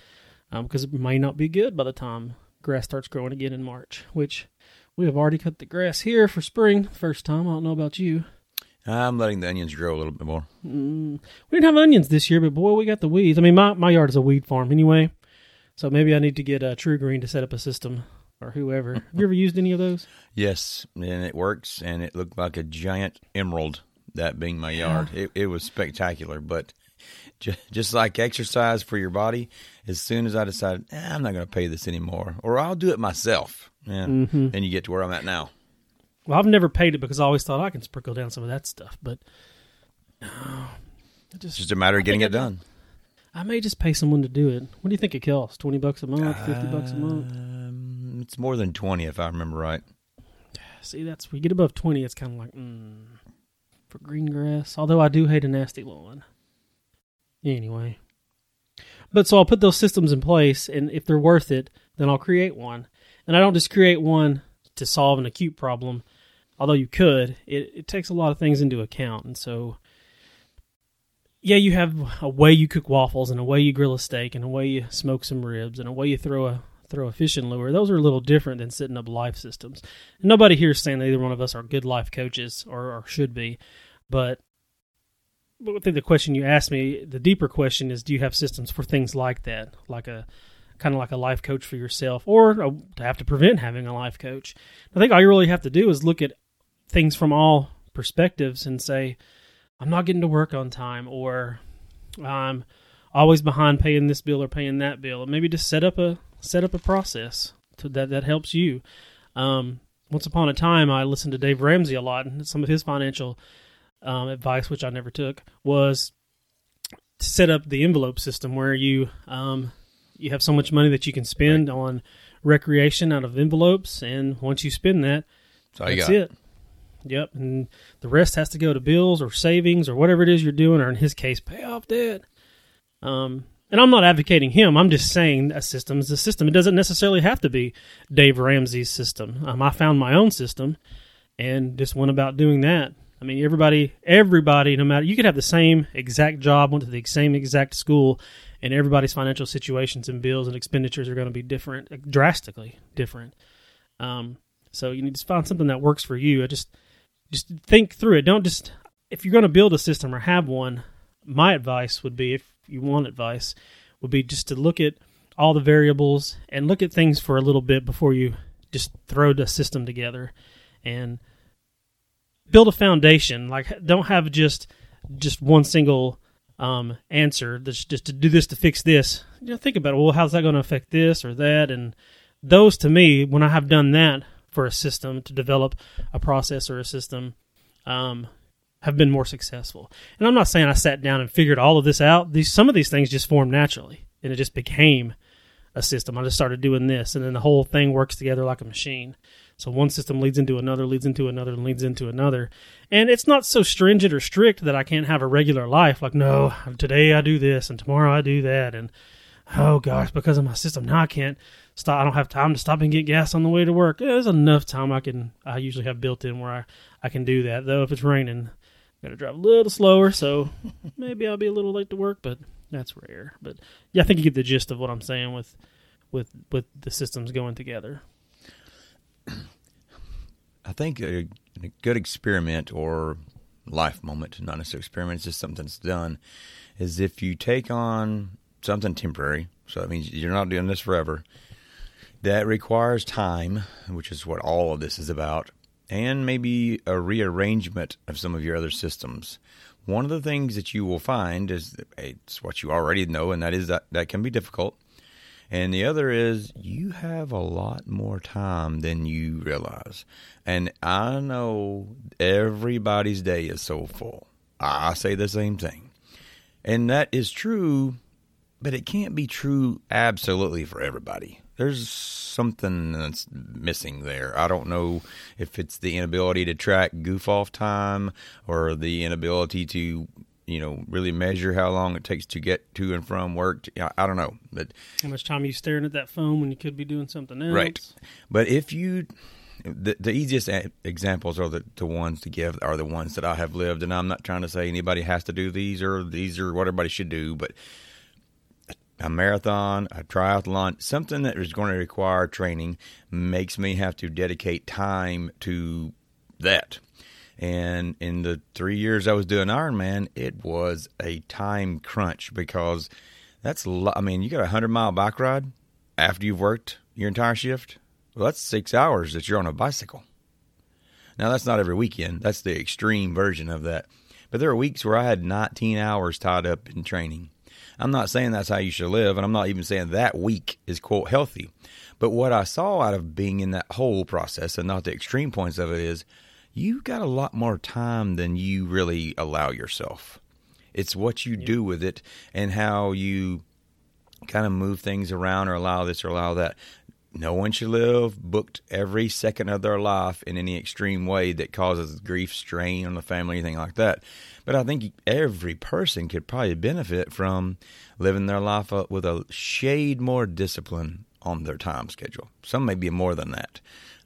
because um, it may not be good by the time grass starts growing again in March. Which we have already cut the grass here for spring, first time. I don't know about you. I'm letting the onions grow a little bit more. Mm, we didn't have onions this year, but boy, we got the weeds. I mean, my, my yard is a weed farm anyway, so maybe I need to get a uh, TruGreen to set up a system or whoever. have you ever used any of those? Yes, and it works, and it looked like a giant emerald. That being my yard, it, it was spectacular. But just, just like exercise for your body, as soon as I decided eh, I'm not going to pay this anymore, or I'll do it myself, yeah, mm-hmm. and you get to where I'm at now. Well, I've never paid it because I always thought I can sprinkle down some of that stuff, but uh, just, it's just a matter of getting it done. I may just pay someone to do it. What do you think it costs? Twenty bucks a month, fifty bucks a month? Um, it's more than twenty, if I remember right. See, that's we get above twenty. It's kind of like mm, for green grass. Although I do hate a nasty lawn. Anyway, but so I'll put those systems in place, and if they're worth it, then I'll create one. And I don't just create one to solve an acute problem although you could, it, it takes a lot of things into account. And so, yeah, you have a way you cook waffles and a way you grill a steak and a way you smoke some ribs and a way you throw a throw a fishing lure. Those are a little different than setting up life systems. And nobody here is saying that either one of us are good life coaches or, or should be, but but I think the question you asked me, the deeper question is, do you have systems for things like that, like a kind of like a life coach for yourself, or to have to prevent having a life coach? I think all you really have to do is look at things from all perspectives and say, I'm not getting to work on time, or I'm always behind paying this bill or paying that bill. And maybe just set up a set up a process to, that that helps you. Um, once upon a time, I listened to Dave Ramsey a lot, and some of his financial um, advice, which I never took, was to set up the envelope system where you um, you have so much money that you can spend right. on recreation out of envelopes, and once you spend that, that's, that's it. Yep, and the rest has to go to bills or savings or whatever it is you're doing, or in his case, pay off debt. Um, and I'm not advocating him. I'm just saying a system is a system. It doesn't necessarily have to be Dave Ramsey's system. Um, I found my own system, and just went about doing that. I mean, everybody, everybody, no matter you could have the same exact job, went to the same exact school, and everybody's financial situations and bills and expenditures are going to be different, drastically different. Um, so you need to find something that works for you. I just just think through it. Don't just if you're going to build a system or have one. My advice would be, if you want advice, would be just to look at all the variables and look at things for a little bit before you just throw the system together and build a foundation. Like don't have just just one single um, answer that's just to do this to fix this. You know, think about it. Well, how's that going to affect this or that? And those to me, when I have done that, for a system to develop a process or a system um, have been more successful. And I'm not saying I sat down and figured all of this out. These some of these things just formed naturally, and it just became a system. I just started doing this, and then the whole thing works together like a machine. So one system leads into another, leads into another, and leads into another. And it's not so stringent or strict that I can't have a regular life. Like, no, today I do this, and tomorrow I do that, and oh gosh, because of my system, now I can't stop. I don't have time to stop and get gas on the way to work. Yeah, there's enough time I can. I usually have built in where I I can do that. Though if it's raining, I got to drive a little slower, so maybe I'll be a little late to work, but that's rare. But yeah, I think you get the gist of what I'm saying with with with the systems going together. I think a, a good experiment or life moment, not necessarily experiment, it's just something that's done, is if you take on something temporary. So that means you're not doing this forever that requires time, which is what all of this is about, and maybe a rearrangement of some of your other systems. One of the things that you will find is it's what you already know, and that is that that can be difficult. And the other is you have a lot more time than you realize. And I know everybody's day is so full. I say the same thing. And that is true, but it can't be true absolutely for everybody there's something that's missing there. I don't know if it's the inability to track goof off time or the inability to you know really measure how long it takes to get to and from work. I, I don't know, but How much time are you staring at that phone when you could be doing something else? Right. But if you, the, the easiest examples are the, the ones to give are the ones that I have lived, and I'm not trying to say anybody has to do these or these are what everybody should do, but a marathon, a triathlon, something that is going to require training makes me have to dedicate time to that. And in the three years I was doing Ironman, it was a time crunch because that's, lo- I mean, you got a 100 mile bike ride after you've worked your entire shift. Well, that's six hours that you're on a bicycle. Now, that's not every weekend. That's the extreme version of that. But there are weeks where I had 19 hours tied up in training. I'm not saying that's how you should live, and I'm not even saying that week is, quote, healthy. But what I saw out of being in that whole process, and not the extreme points of it, is you got a lot more time than you really allow yourself. It's what you do with it and how you kind of move things around or allow this or allow that. No one should live booked every second of their life in any extreme way that causes grief, strain on the family, anything like that. But I think every person could probably benefit from living their life with a shade more discipline on their time schedule. Some may be more than that,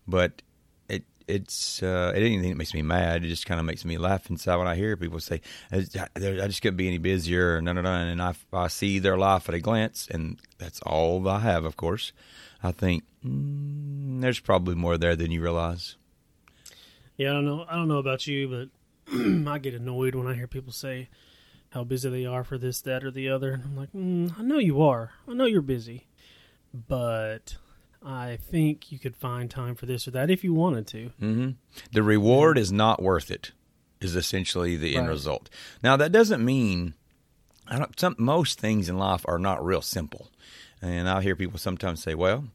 but it it's uh, it ain't anything that makes me mad. It just kind of makes me laugh inside when I hear people say, "I just couldn't be any busier," and no, no, no. And I I see their life at a glance, and that's all I have, of course. I think mm, there's probably more there than you realize. Yeah, I don't know. I don't know about you, but I get annoyed when I hear people say how busy they are for this, that, or the other. And I'm like, mm, I know you are. I know you're busy, but I think you could find time for this or that if you wanted to. hmm The reward is not worth it. Is essentially the end Right. result. Now that doesn't mean I don't. Some most things in life are not real simple, and I hear people sometimes say, "Well,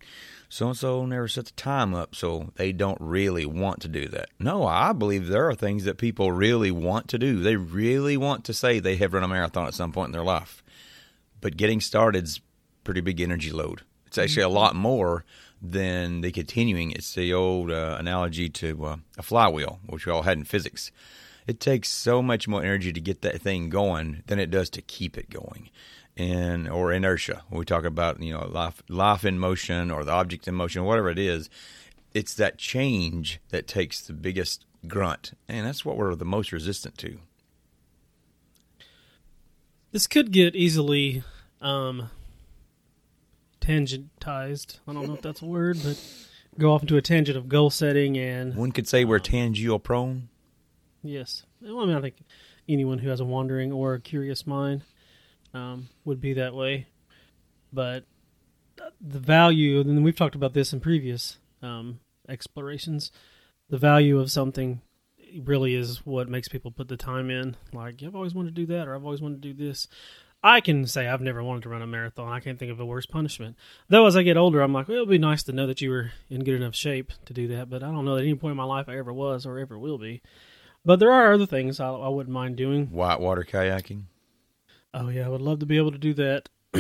so and so never set the time up, so they don't really want to do that." No, I believe there are things that people really want to do. They really want to say they have run a marathon at some point in their life, but getting started's pretty big energy load. It's actually a lot more than the continuing. It's the old uh, analogy to uh, a flywheel, which we all had in physics. It takes so much more energy to get that thing going than it does to keep it going. And or inertia. When we talk about you know life, life in motion or the object in motion, whatever it is, it's that change that takes the biggest grunt, and that's what we're the most resistant to. This could get easily um, tangentized. I don't know if that's a word, but go off into a tangent of goal setting and One could say we're tangential prone. Yes. Well, I mean, I think anyone who has a wandering or a curious mind um, would be that way. But the value, and we've talked about this in previous um, explorations, the value of something really is what makes people put the time in. Like, I've always wanted to do that, or I've always wanted to do this. I can say I've never wanted to run a marathon. I can't think of a worse punishment. Though as I get older, I'm like, well, it'd be nice to know that you were in good enough shape to do that. But I don't know at any point in my life I ever was or ever will be. But there are other things I, I wouldn't mind doing. Whitewater kayaking. Oh yeah, I would love to be able to do that.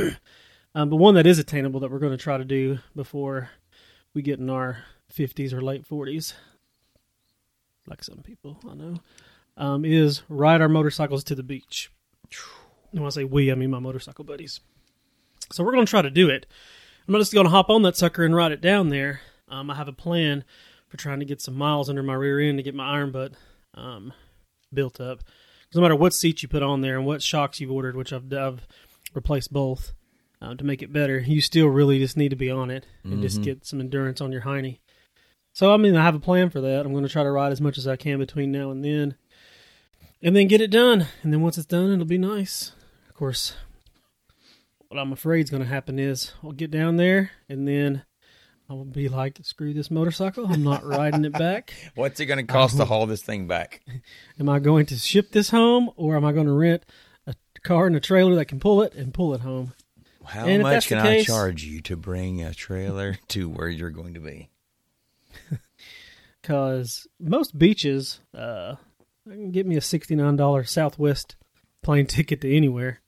um, but one that is attainable that we're going to try to do before we get in our fifties or late forties, like some people I know, um, is ride our motorcycles to the beach. And when I say we, I mean my motorcycle buddies. So we're going to try to do it. I'm not just going to hop on that sucker and ride it down there. Um, I have a plan for trying to get some miles under my rear end to get my iron butt um, built up. No matter what seat you put on there and what shocks you've ordered, which I've, I've replaced both uh, to make it better, you still really just need to be on it and just get some endurance on your hiney. So, I mean, I have a plan for that. I'm going to try to ride as much as I can between now and then, and then get it done. And then once it's done, it'll be nice. Of course, what I'm afraid is going to happen is I'll get down there and then I will be like, screw this motorcycle. I'm not riding it back. What's it going to cost to haul this thing back? Am I going to ship this home or am I going to rent a car and a trailer that can pull it and pull it home? How And much can I charge you to bring a trailer to where you're going to be? Because most beaches, uh, I can get me a $69 Southwest plane ticket to anywhere.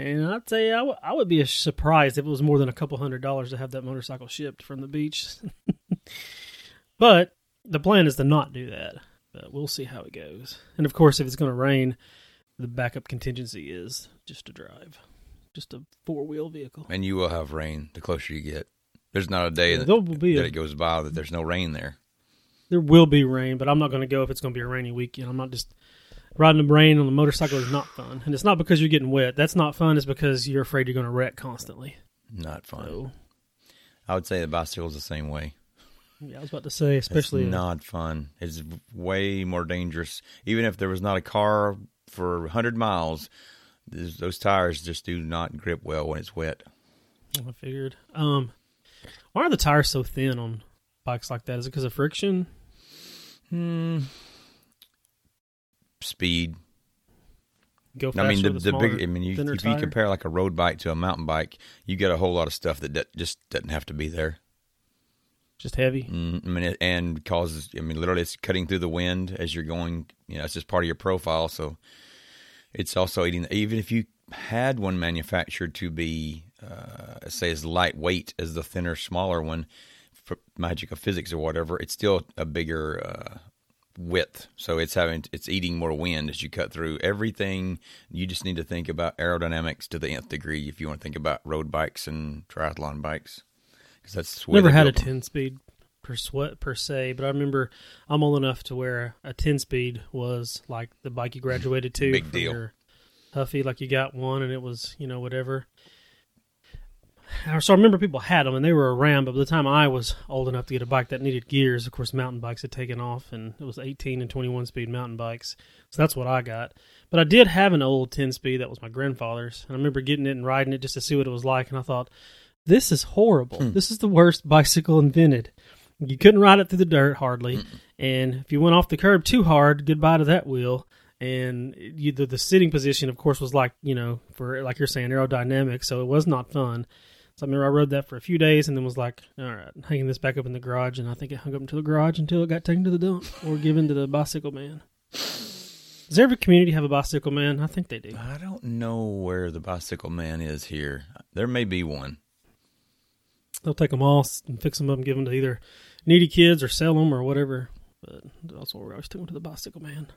And I'd say I, w- I would be surprised if it was more than a couple hundred dollars to have that motorcycle shipped from the beach. but the plan is to not do that. But we'll see how it goes. And of course, if it's going to rain, the backup contingency is just to drive, just a four wheel vehicle. And you will have rain the closer you get. There's not a day that, be that a- it goes by that there's no rain there. There will be rain, but I'm not going to go if it's going to be a rainy weekend. I'm not just riding the rain on the motorcycle is not fun, and it's not because you're getting wet. That's not fun. It's because you're afraid you're going to wreck constantly. Not fun. So I would say the bicycle is the same way. yeah, I was about to say, especially it's not fun. It's way more dangerous. Even if there was not a car for 100 miles, those those tires just do not grip well when it's wet. I figured. Um, why are the tires so thin on bikes like that? Is it because of friction? Hmm. Speed. Go faster I mean, the, the smaller, big. I mean, you, if you tire? compare like a road bike to a mountain bike, you get a whole lot of stuff that, that just doesn't have to be there. just heavy. Mm, I mean, it, and causes. I mean, literally, it's cutting through the wind as you're going. You know, it's just part of your profile. So, it's also eating. Even if you had one manufactured to be, uh, say, as lightweight as the thinner, smaller one, for magic of physics or whatever, it's still a bigger uh, width. So it's having it's eating more wind as you cut through everything. You just need to think about aerodynamics to the nth degree if you want to think about road bikes and triathlon bikes. Because that's Never had a them. ten speed per sweat per se, but I remember I'm old enough to where a ten speed was like the bike you graduated to. Big deal. Huffy, like you got one and it was you know whatever. So I remember people had them and they were around, but by the time I was old enough to get a bike that needed gears, of course, mountain bikes had taken off, and it was 18 and 21 speed mountain bikes. So that's what I got. But I did have an old 10 speed that was my grandfather's, and I remember getting it and riding it just to see what it was like, and I thought, this is horrible. Hmm. This is the worst bicycle invented. You couldn't ride it through the dirt hardly, and if you went off the curb too hard, goodbye to that wheel. And you, the, the sitting position, of course, was like you know for like you're saying aerodynamic, so it was not fun. So I remember I rode that for a few days and then was like, all right, hanging this back up in the garage, and I think it hung up into the garage until it got taken to the dump or given to the bicycle man. Does every community have a bicycle man? I think they do. I don't know where the bicycle man is here. There may be one. They'll take them all and fix them up and give them to either needy kids or sell them or whatever. But that's what we always took them to the bicycle man.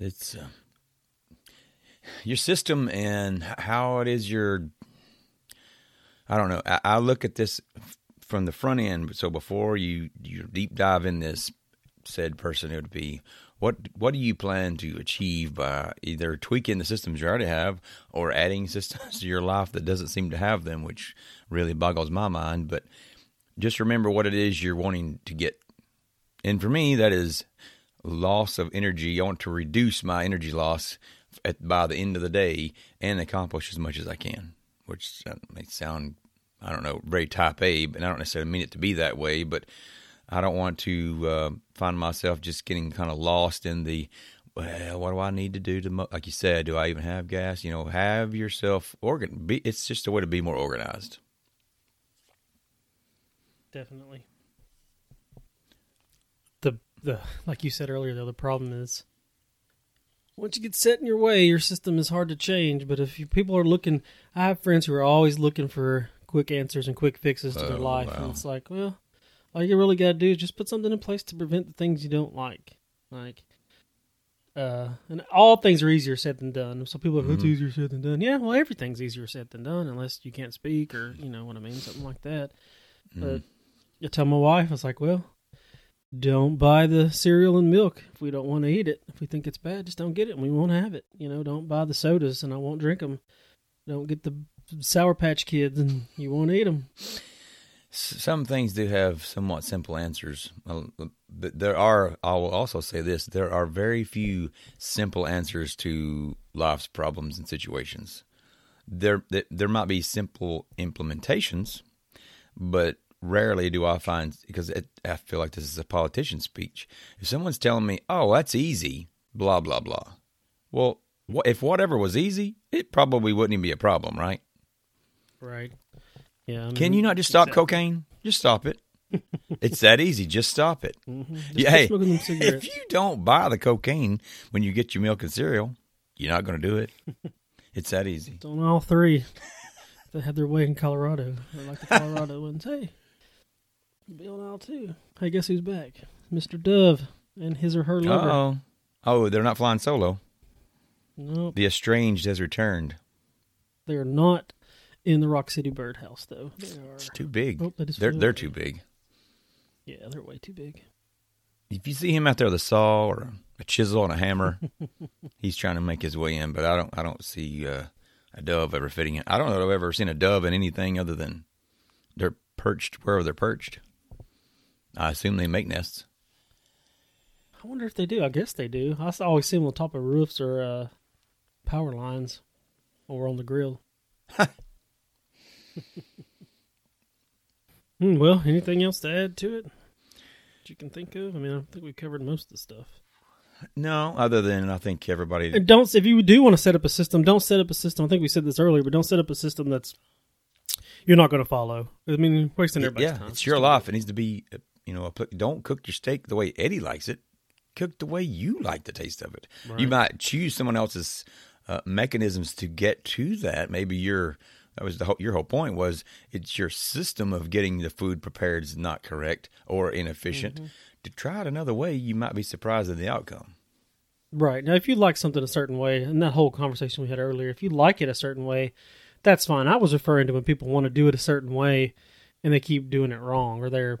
It's uh, your system and how it is your. I don't know. I, I look at this from the front end. So before you you deep dive in this said person, it would be what what do you plan to achieve by either tweaking the systems you already have or adding systems to your life that doesn't seem to have them, which really boggles my mind. But just remember what it is you're wanting to get and for me, that is loss of energy. I want to reduce my energy loss at, by the end of the day and accomplish as much as I can, which may sound, I don't know, very type A, but I don't necessarily mean it to be that way. But I don't want to uh, find myself just getting kind of lost in the, well, what do I need to do to, mo-? like you said, do I even have gas? You know, have yourself organ. Be, it's just a way to be more organized. Definitely. The the like you said earlier though, the problem is once you get set in your way, your system is hard to change. But if you, people are looking, I have friends who are always looking for quick answers and quick fixes to their Oh, life, wow. and it's like, well, all you really got to do is just put something in place to prevent the things you don't like. Like, uh, and all things are easier said than done. So people are, like, it's easier said than done. Yeah, well, everything's easier said than done unless you can't speak or you know what I mean, something like that. But I tell my wife, I was like, well, don't buy the cereal and milk if we don't want to eat it. If we think it's bad, just don't get it and we won't have it. You know, don't buy the sodas and I won't drink them. Don't get the Sour Patch Kids and you won't eat them. Some things do have somewhat simple answers. But There are, I will also say this, there are very few simple answers to life's problems and situations. There, there might be simple implementations, but rarely do I find, because it, I feel like this is a politician speech. If someone's telling me, oh, that's easy, blah, blah, blah. Well, what, if whatever was easy, it probably wouldn't even be a problem, right? Right. Yeah. I Can you not just stop exactly. cocaine? Just stop it. it's that easy. Just stop it. Mhm. Just Yeah, hey, smoking them cigarettes. if you don't buy the cocaine when you get your milk and cereal, you're not going to do it. It's that easy. It's on all three. they had their way in Colorado. They're like the Colorado ones. Hey, be on aisle two. Hey, guess who's back? Mr. Dove and his or her lover. Oh, oh, they're not flying solo. Nope. The estranged has returned. They're not in the Rock City Birdhouse, though. They are. It's too big. Oh, they they're they're too big. Yeah, they're way too big. If you see him out there with a saw or a chisel and a hammer, he's trying to make his way in. But I don't I don't see uh, a dove ever fitting in. I don't know if I've ever seen a dove in anything other than they're perched wherever they're perched. I assume they make nests. I wonder if they do. I guess they do. I always see them on top of roofs or uh, power lines or on the grill. Hmm, well, anything else to add to it that you can think of? I mean, I think we covered most of the stuff. No, other than I think everybody. And don't if you do want to set up a system, don't set up a system. I think we said this earlier, but don't set up a system that's you're not going to follow. I mean, wasting everybody's yeah, time. it's your life. It needs to be, uh, you know, don't cook your steak the way Eddie likes it. Cook the way you like the taste of it. You might choose someone else's uh, mechanisms to get to that. Maybe your that was the whole, your whole point was it's your system of getting the food prepared is not correct or inefficient. Mm-hmm. To try it another way, you might be surprised at the outcome. Right. Now, if you like something a certain way, and that whole conversation we had earlier, if you like it a certain way, that's fine. I was referring to when people want to do it a certain way and they keep doing it wrong or they're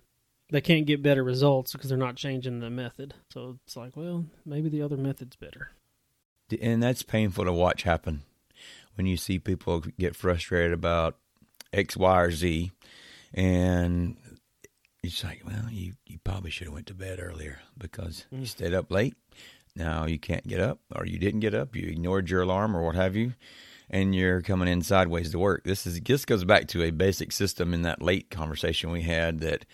they can't get better results because they're not changing the method. So it's like, well, maybe the other method's better. And that's painful to watch happen when you see people get frustrated about X, Y, or Z, and it's like, well, you, you probably should have went to bed earlier because mm. you stayed up late. Now you can't get up, or you didn't get up. You ignored your alarm, or what have you, and you're coming in sideways to work. This is this goes back to a basic system in that late conversation we had that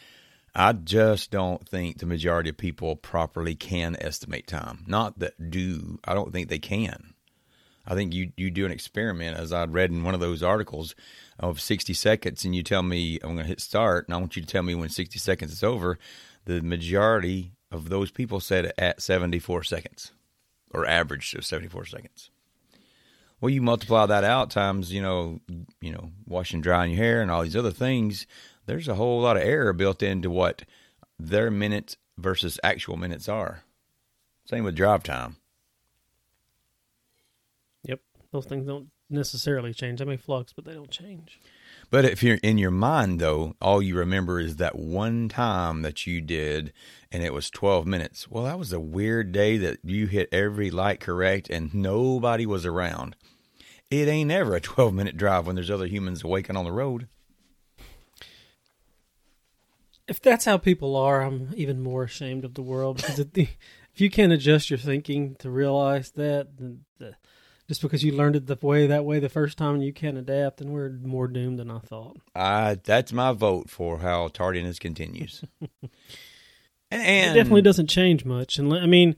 I just don't think the majority of people properly can estimate time. Not that do, I don't think they can. I think you you do an experiment, as I'd read in one of those articles, of 60 seconds, and you tell me I'm going to hit start, and I want you to tell me when 60 seconds is over. The majority of those people said at 74 seconds, or average of 74 seconds. Well, you multiply that out times, you know, you know, washing, drying your hair, and all these other things. There's a whole lot of error built into what their minutes versus actual minutes are. Same with drive time. Yep. Those things don't necessarily change. They may flux, but they don't change. But if you're in your mind, though, all you remember is that one time that you did and it was 12 minutes. Well, that was a weird day that you hit every light correct and nobody was around. It ain't ever a 12 minute drive when there's other humans awaking on the road. If that's how people are, I'm even more ashamed of the world because if, the, if you can't adjust your thinking to realize that, then the, just because you learned it the way that way the first time and you can't adapt, then we're more doomed than I thought. I, that's my vote for how tardiness continues. and it definitely doesn't change much, and I mean,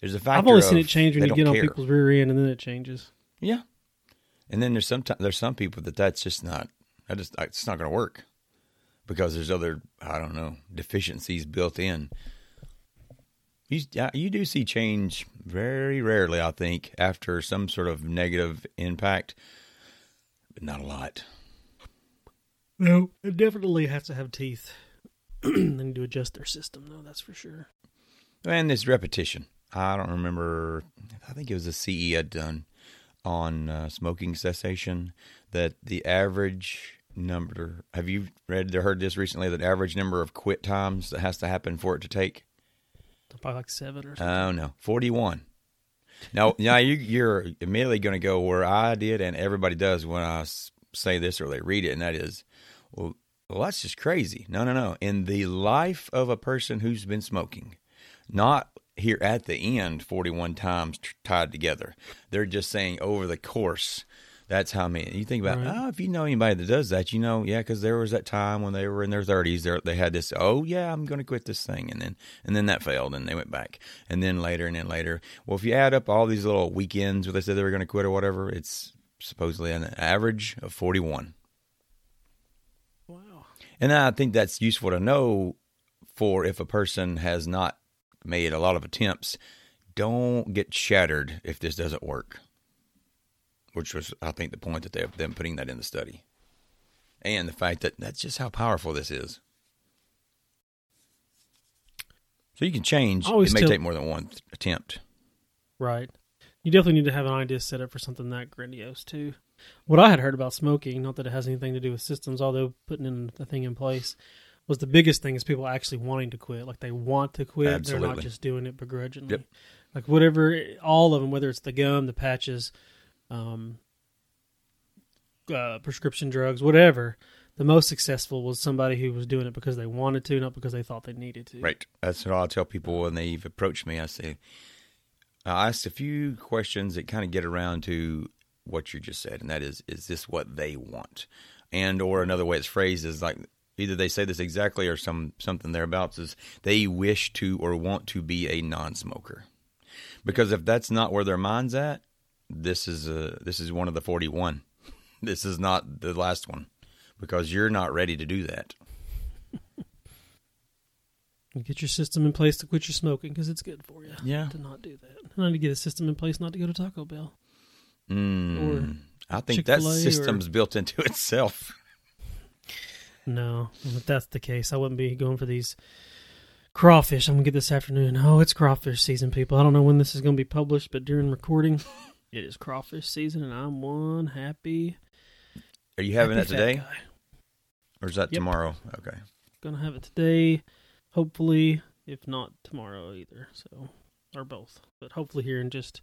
There's a factor I've only seen it change when you get don't on people's rear end, and then it changes. Yeah. And then there's some there's some people that that's just not that just it's not going to work because there's other I don't know deficiencies built in. You you do see change very rarely, I think, after some sort of negative impact, but not a lot. No, it definitely has to have teeth. they need to adjust their system, though. That's for sure. And this repetition. I don't remember. I think it was a CE had done on uh, smoking cessation that the average number. Have you read or heard this recently? That average number of quit times that has to happen for it to take. Probably like seven or something. Oh no, forty-one. Now, now you, you're immediately going to go where I did, and everybody does when i say this or they read it, and that is, well, well, that's just crazy. No, no, no. In the life of a person who's been smoking, not here at the end, forty-one times t- tied together. They're just saying over the course. That's how many. You think about, Right. oh, if you know anybody that does that, you know, yeah, because there was that time when they were in their thirties, they they had this, oh yeah, I'm going to quit this thing, and then and then that failed, and they went back, and then later, and then later. Well, if you add up all these little weekends where they said they were going to quit or whatever, it's supposedly an average of forty-one, Wow. and I think that's useful to know for if a person has not made a lot of attempts. Don't get shattered if this doesn't work which was I think the point that they have them putting that in the study, and the fact that that's just how powerful this is. So you can change. Always It may tell- take more than one attempt. Right. You definitely need to have an idea set up for something that grandiose too. What I had heard about smoking, not that it has anything to do with systems, although putting in the thing in place was the biggest thing is people actually wanting to quit. Like they want to quit. They're not just doing it begrudgingly. Yep. Like whatever, all of them, whether it's the gum, the patches, um, uh, prescription drugs, whatever. The most successful was somebody who was doing it because they wanted to, not because they thought they needed to. Right. That's what I'll tell people when they've approached me. I say, I asked a few questions that kind of get around to what you just said, and that is, is this what they want? And or another way it's phrased is like either they say this exactly or some something thereabouts is they wish to or want to be a non-smoker. Because if that's not where their mind's at, this is a this is one of the forty one. This is not the last one because you're not ready to do that. Get your system in place to quit your smoking because it's good for you. Yeah. To not do that. I need to get a system in place not to go to Taco Bell. Mm, I think that Chick-fil-A or- system's built into itself. No, if that's the case, I wouldn't be going for these crawfish. I'm gonna get this afternoon. Oh, it's crawfish season, people. I don't know when this is gonna be published, but during recording, it is crawfish season, and I'm one happy. Are you having that today, guy. or is that Yep. tomorrow? Okay. Gonna have it today, hopefully, if not tomorrow either. So, or both, but hopefully here in just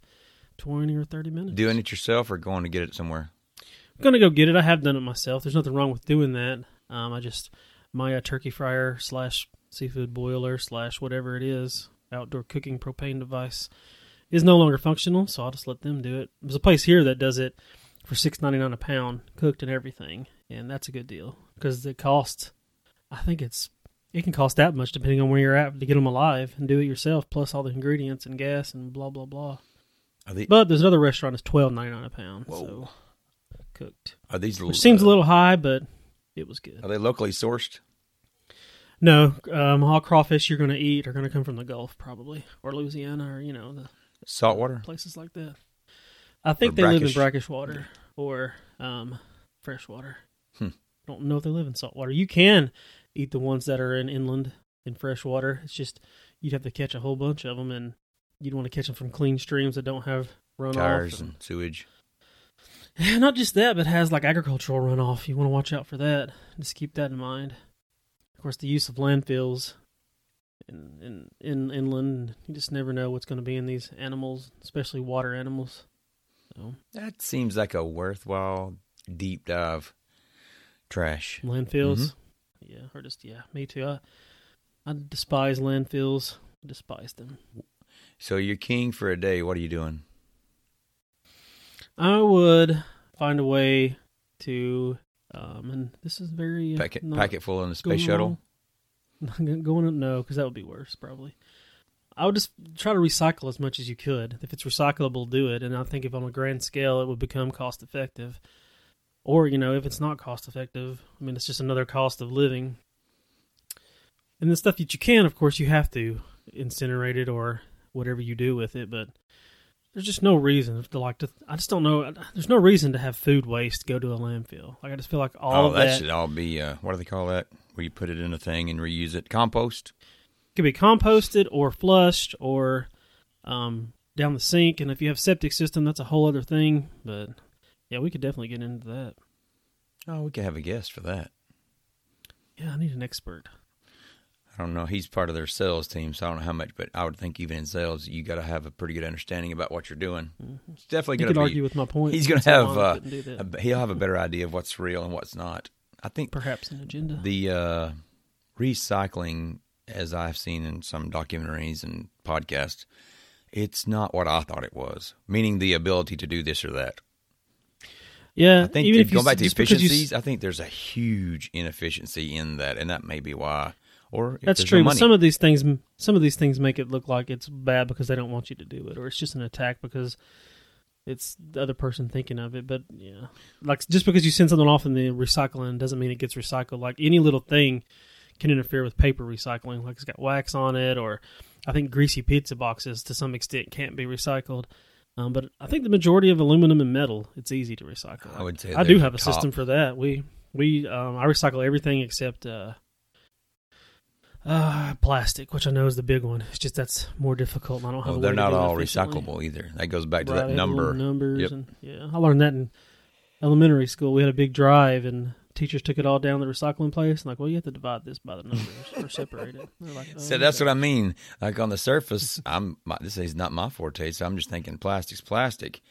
twenty or thirty minutes. Doing it yourself or going to get it somewhere? I'm gonna go get it. I have done it myself. There's nothing wrong with doing that. Um, I just my uh, turkey fryer slash seafood boiler slash whatever it is outdoor cooking propane device is no longer functional, so I'll just let them do it. There's a place here that does it for six ninety nine a pound, cooked and everything, and that's a good deal because it costs. I think it's it can cost that much depending on where you're at to get them alive and do it yourself, plus all the ingredients and gas and blah blah blah. They, But there's another restaurant that's twelve ninety nine a pound, Whoa. so cooked. are these Which seems uh, a little high, but it was good. Are they locally sourced? No, um, all crawfish you're going to eat are going to come from the Gulf, probably, or Louisiana, or you know, the Saltwater? places like that. I think Or they live in brackish. brackish water or um, fresh water. Hmm. Don't know if they live in salt water. You can eat the ones that are in inland in fresh water. It's just you'd have to catch a whole bunch of them, and you'd want to catch them from clean streams that don't have runoff. Tires and- and sewage. Not just that, but has like agricultural runoff. You want to watch out for that. Just keep that in mind. Of course, the use of landfills in in, in inland, you just never know what's going to be in these animals, especially water animals. So That seems like a worthwhile deep dive. Trash. landfills, yeah, or just yeah, me too. I I despise landfills. I despise them. So you're king for a day. What are you doing? I would find a way to, um, and this is very uh, Packet not- packet full in the space shuttle. Going no, because that would be worse probably. I would just try to recycle as much as you could. If it's recyclable, do it. And I think if on a grand scale, it would become cost effective. Or you know, if it's not cost effective, I mean, it's just another cost of living. And the stuff that you can, of course, you have to incinerate it or whatever you do with it. But there's just no reason to like to. I just don't know. There's no reason to have food waste go to a landfill. Like I just feel like all oh, of that, that should all be uh, what do they call that? Where you put it in a thing and reuse it? Compost. could be composted or flushed or um, down the sink. And if you have septic system, that's a whole other thing. But yeah, we could definitely get into that. Oh, we could have a guest for that. Yeah, I need an expert. I don't know. He's part of their sales team, so I don't know how much, but I would think even in sales, you got to have a pretty good understanding about what you're doing. It's definitely going could to argue with my point. He's going to have. Uh, couldn't do that. a, he'll have a better idea of what's real and what's not. I think perhaps an agenda. the uh, recycling, as I've seen in some documentaries and podcasts, it's not what I thought it was. Meaning the ability to do this or that. yeah, I think even if going back to because you efficiencies, I think there's a huge inefficiency in that, and that may be why. Or That's true. No some of these things, some of these things make it look like it's bad because they don't want you to do it, or it's just an attack because it's the other person thinking of it. But yeah, like just because you send something off in the recycling doesn't mean it gets recycled. Like any little thing can interfere with paper recycling. Like it's got wax on it, or I think greasy pizza boxes to some extent can't be recycled. Um, but I think the majority of aluminum and metal, it's easy to recycle. I would say I do have a top. system for that. We we um, I recycle everything except uh, Uh, plastic, which I know is the big one. It's just that's more difficult. And I don't have. Well, they're not all recyclable either. That goes back to Right, that they have little number. numbers Yep. and yeah i learned that in elementary school we had a big drive and teachers took it all down to the recycling place and like well you have to divide this by the numbers or separate it like, oh, So that's okay. what I mean. Like on the surface, I'm my, this is not my forte, so I'm just thinking plastic's plastic.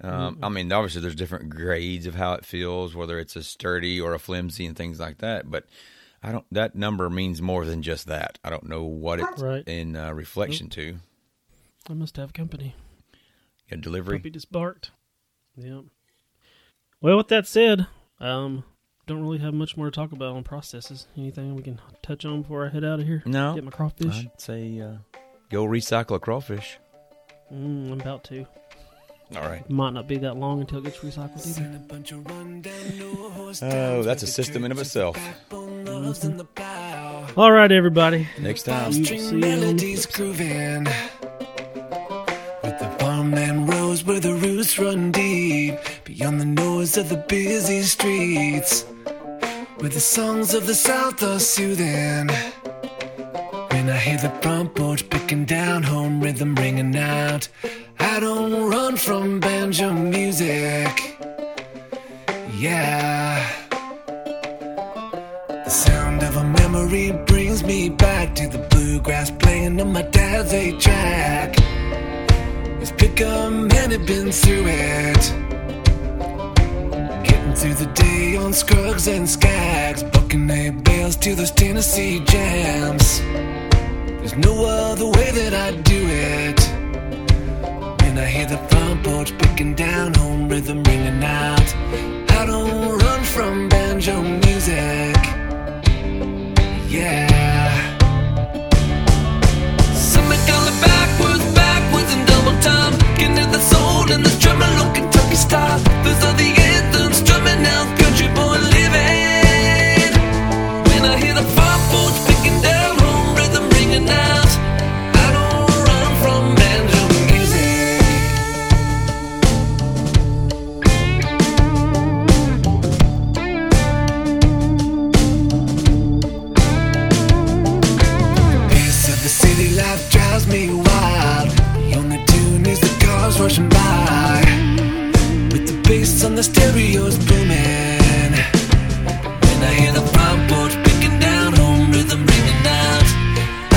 Um, I mean, obviously, there's different grades of how it feels, whether it's a sturdy or a flimsy and things like that. But I don't. That number means more than just that. I don't know what it's Right. in uh, reflection to. i must have company A delivery. puppy just barked yeah well with that said um don't really have much more to talk about on processes anything we can touch on before i head out of here No, get my crawfish I'd say uh, go recycle a crawfish. mm, i'm about to All right. might not be that long until it gets recycled either Oh, that's a system in of itself. All right everybody. Next time. We will String see you on the melodies flip side. grooving. With the farmland rows where the roots run deep. Beyond the noise of the busy streets. Where the songs of the south are soothing. When I hear the front porch picking down home rhythm ringing out. I don't run from banjo music. Yeah memory brings me back to the bluegrass playing on my dad's eight track. His pickup man had been through it. Getting through the day on Scruggs and Skaggs, bucking eight bales to those Tennessee jams. There's no other way that I'd do it. When I hear the front porch picking down home rhythm ringing out, I don't run from banjo music. Yeah. The the stereos booming. When I hear the front porch picking down home rhythm ringing out.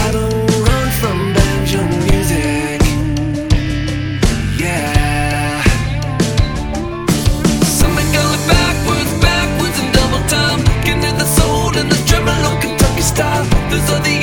I don't run from banjo music. Yeah. Something going backwards, backwards in double time. Getting the soul and the low Kentucky style. Those are the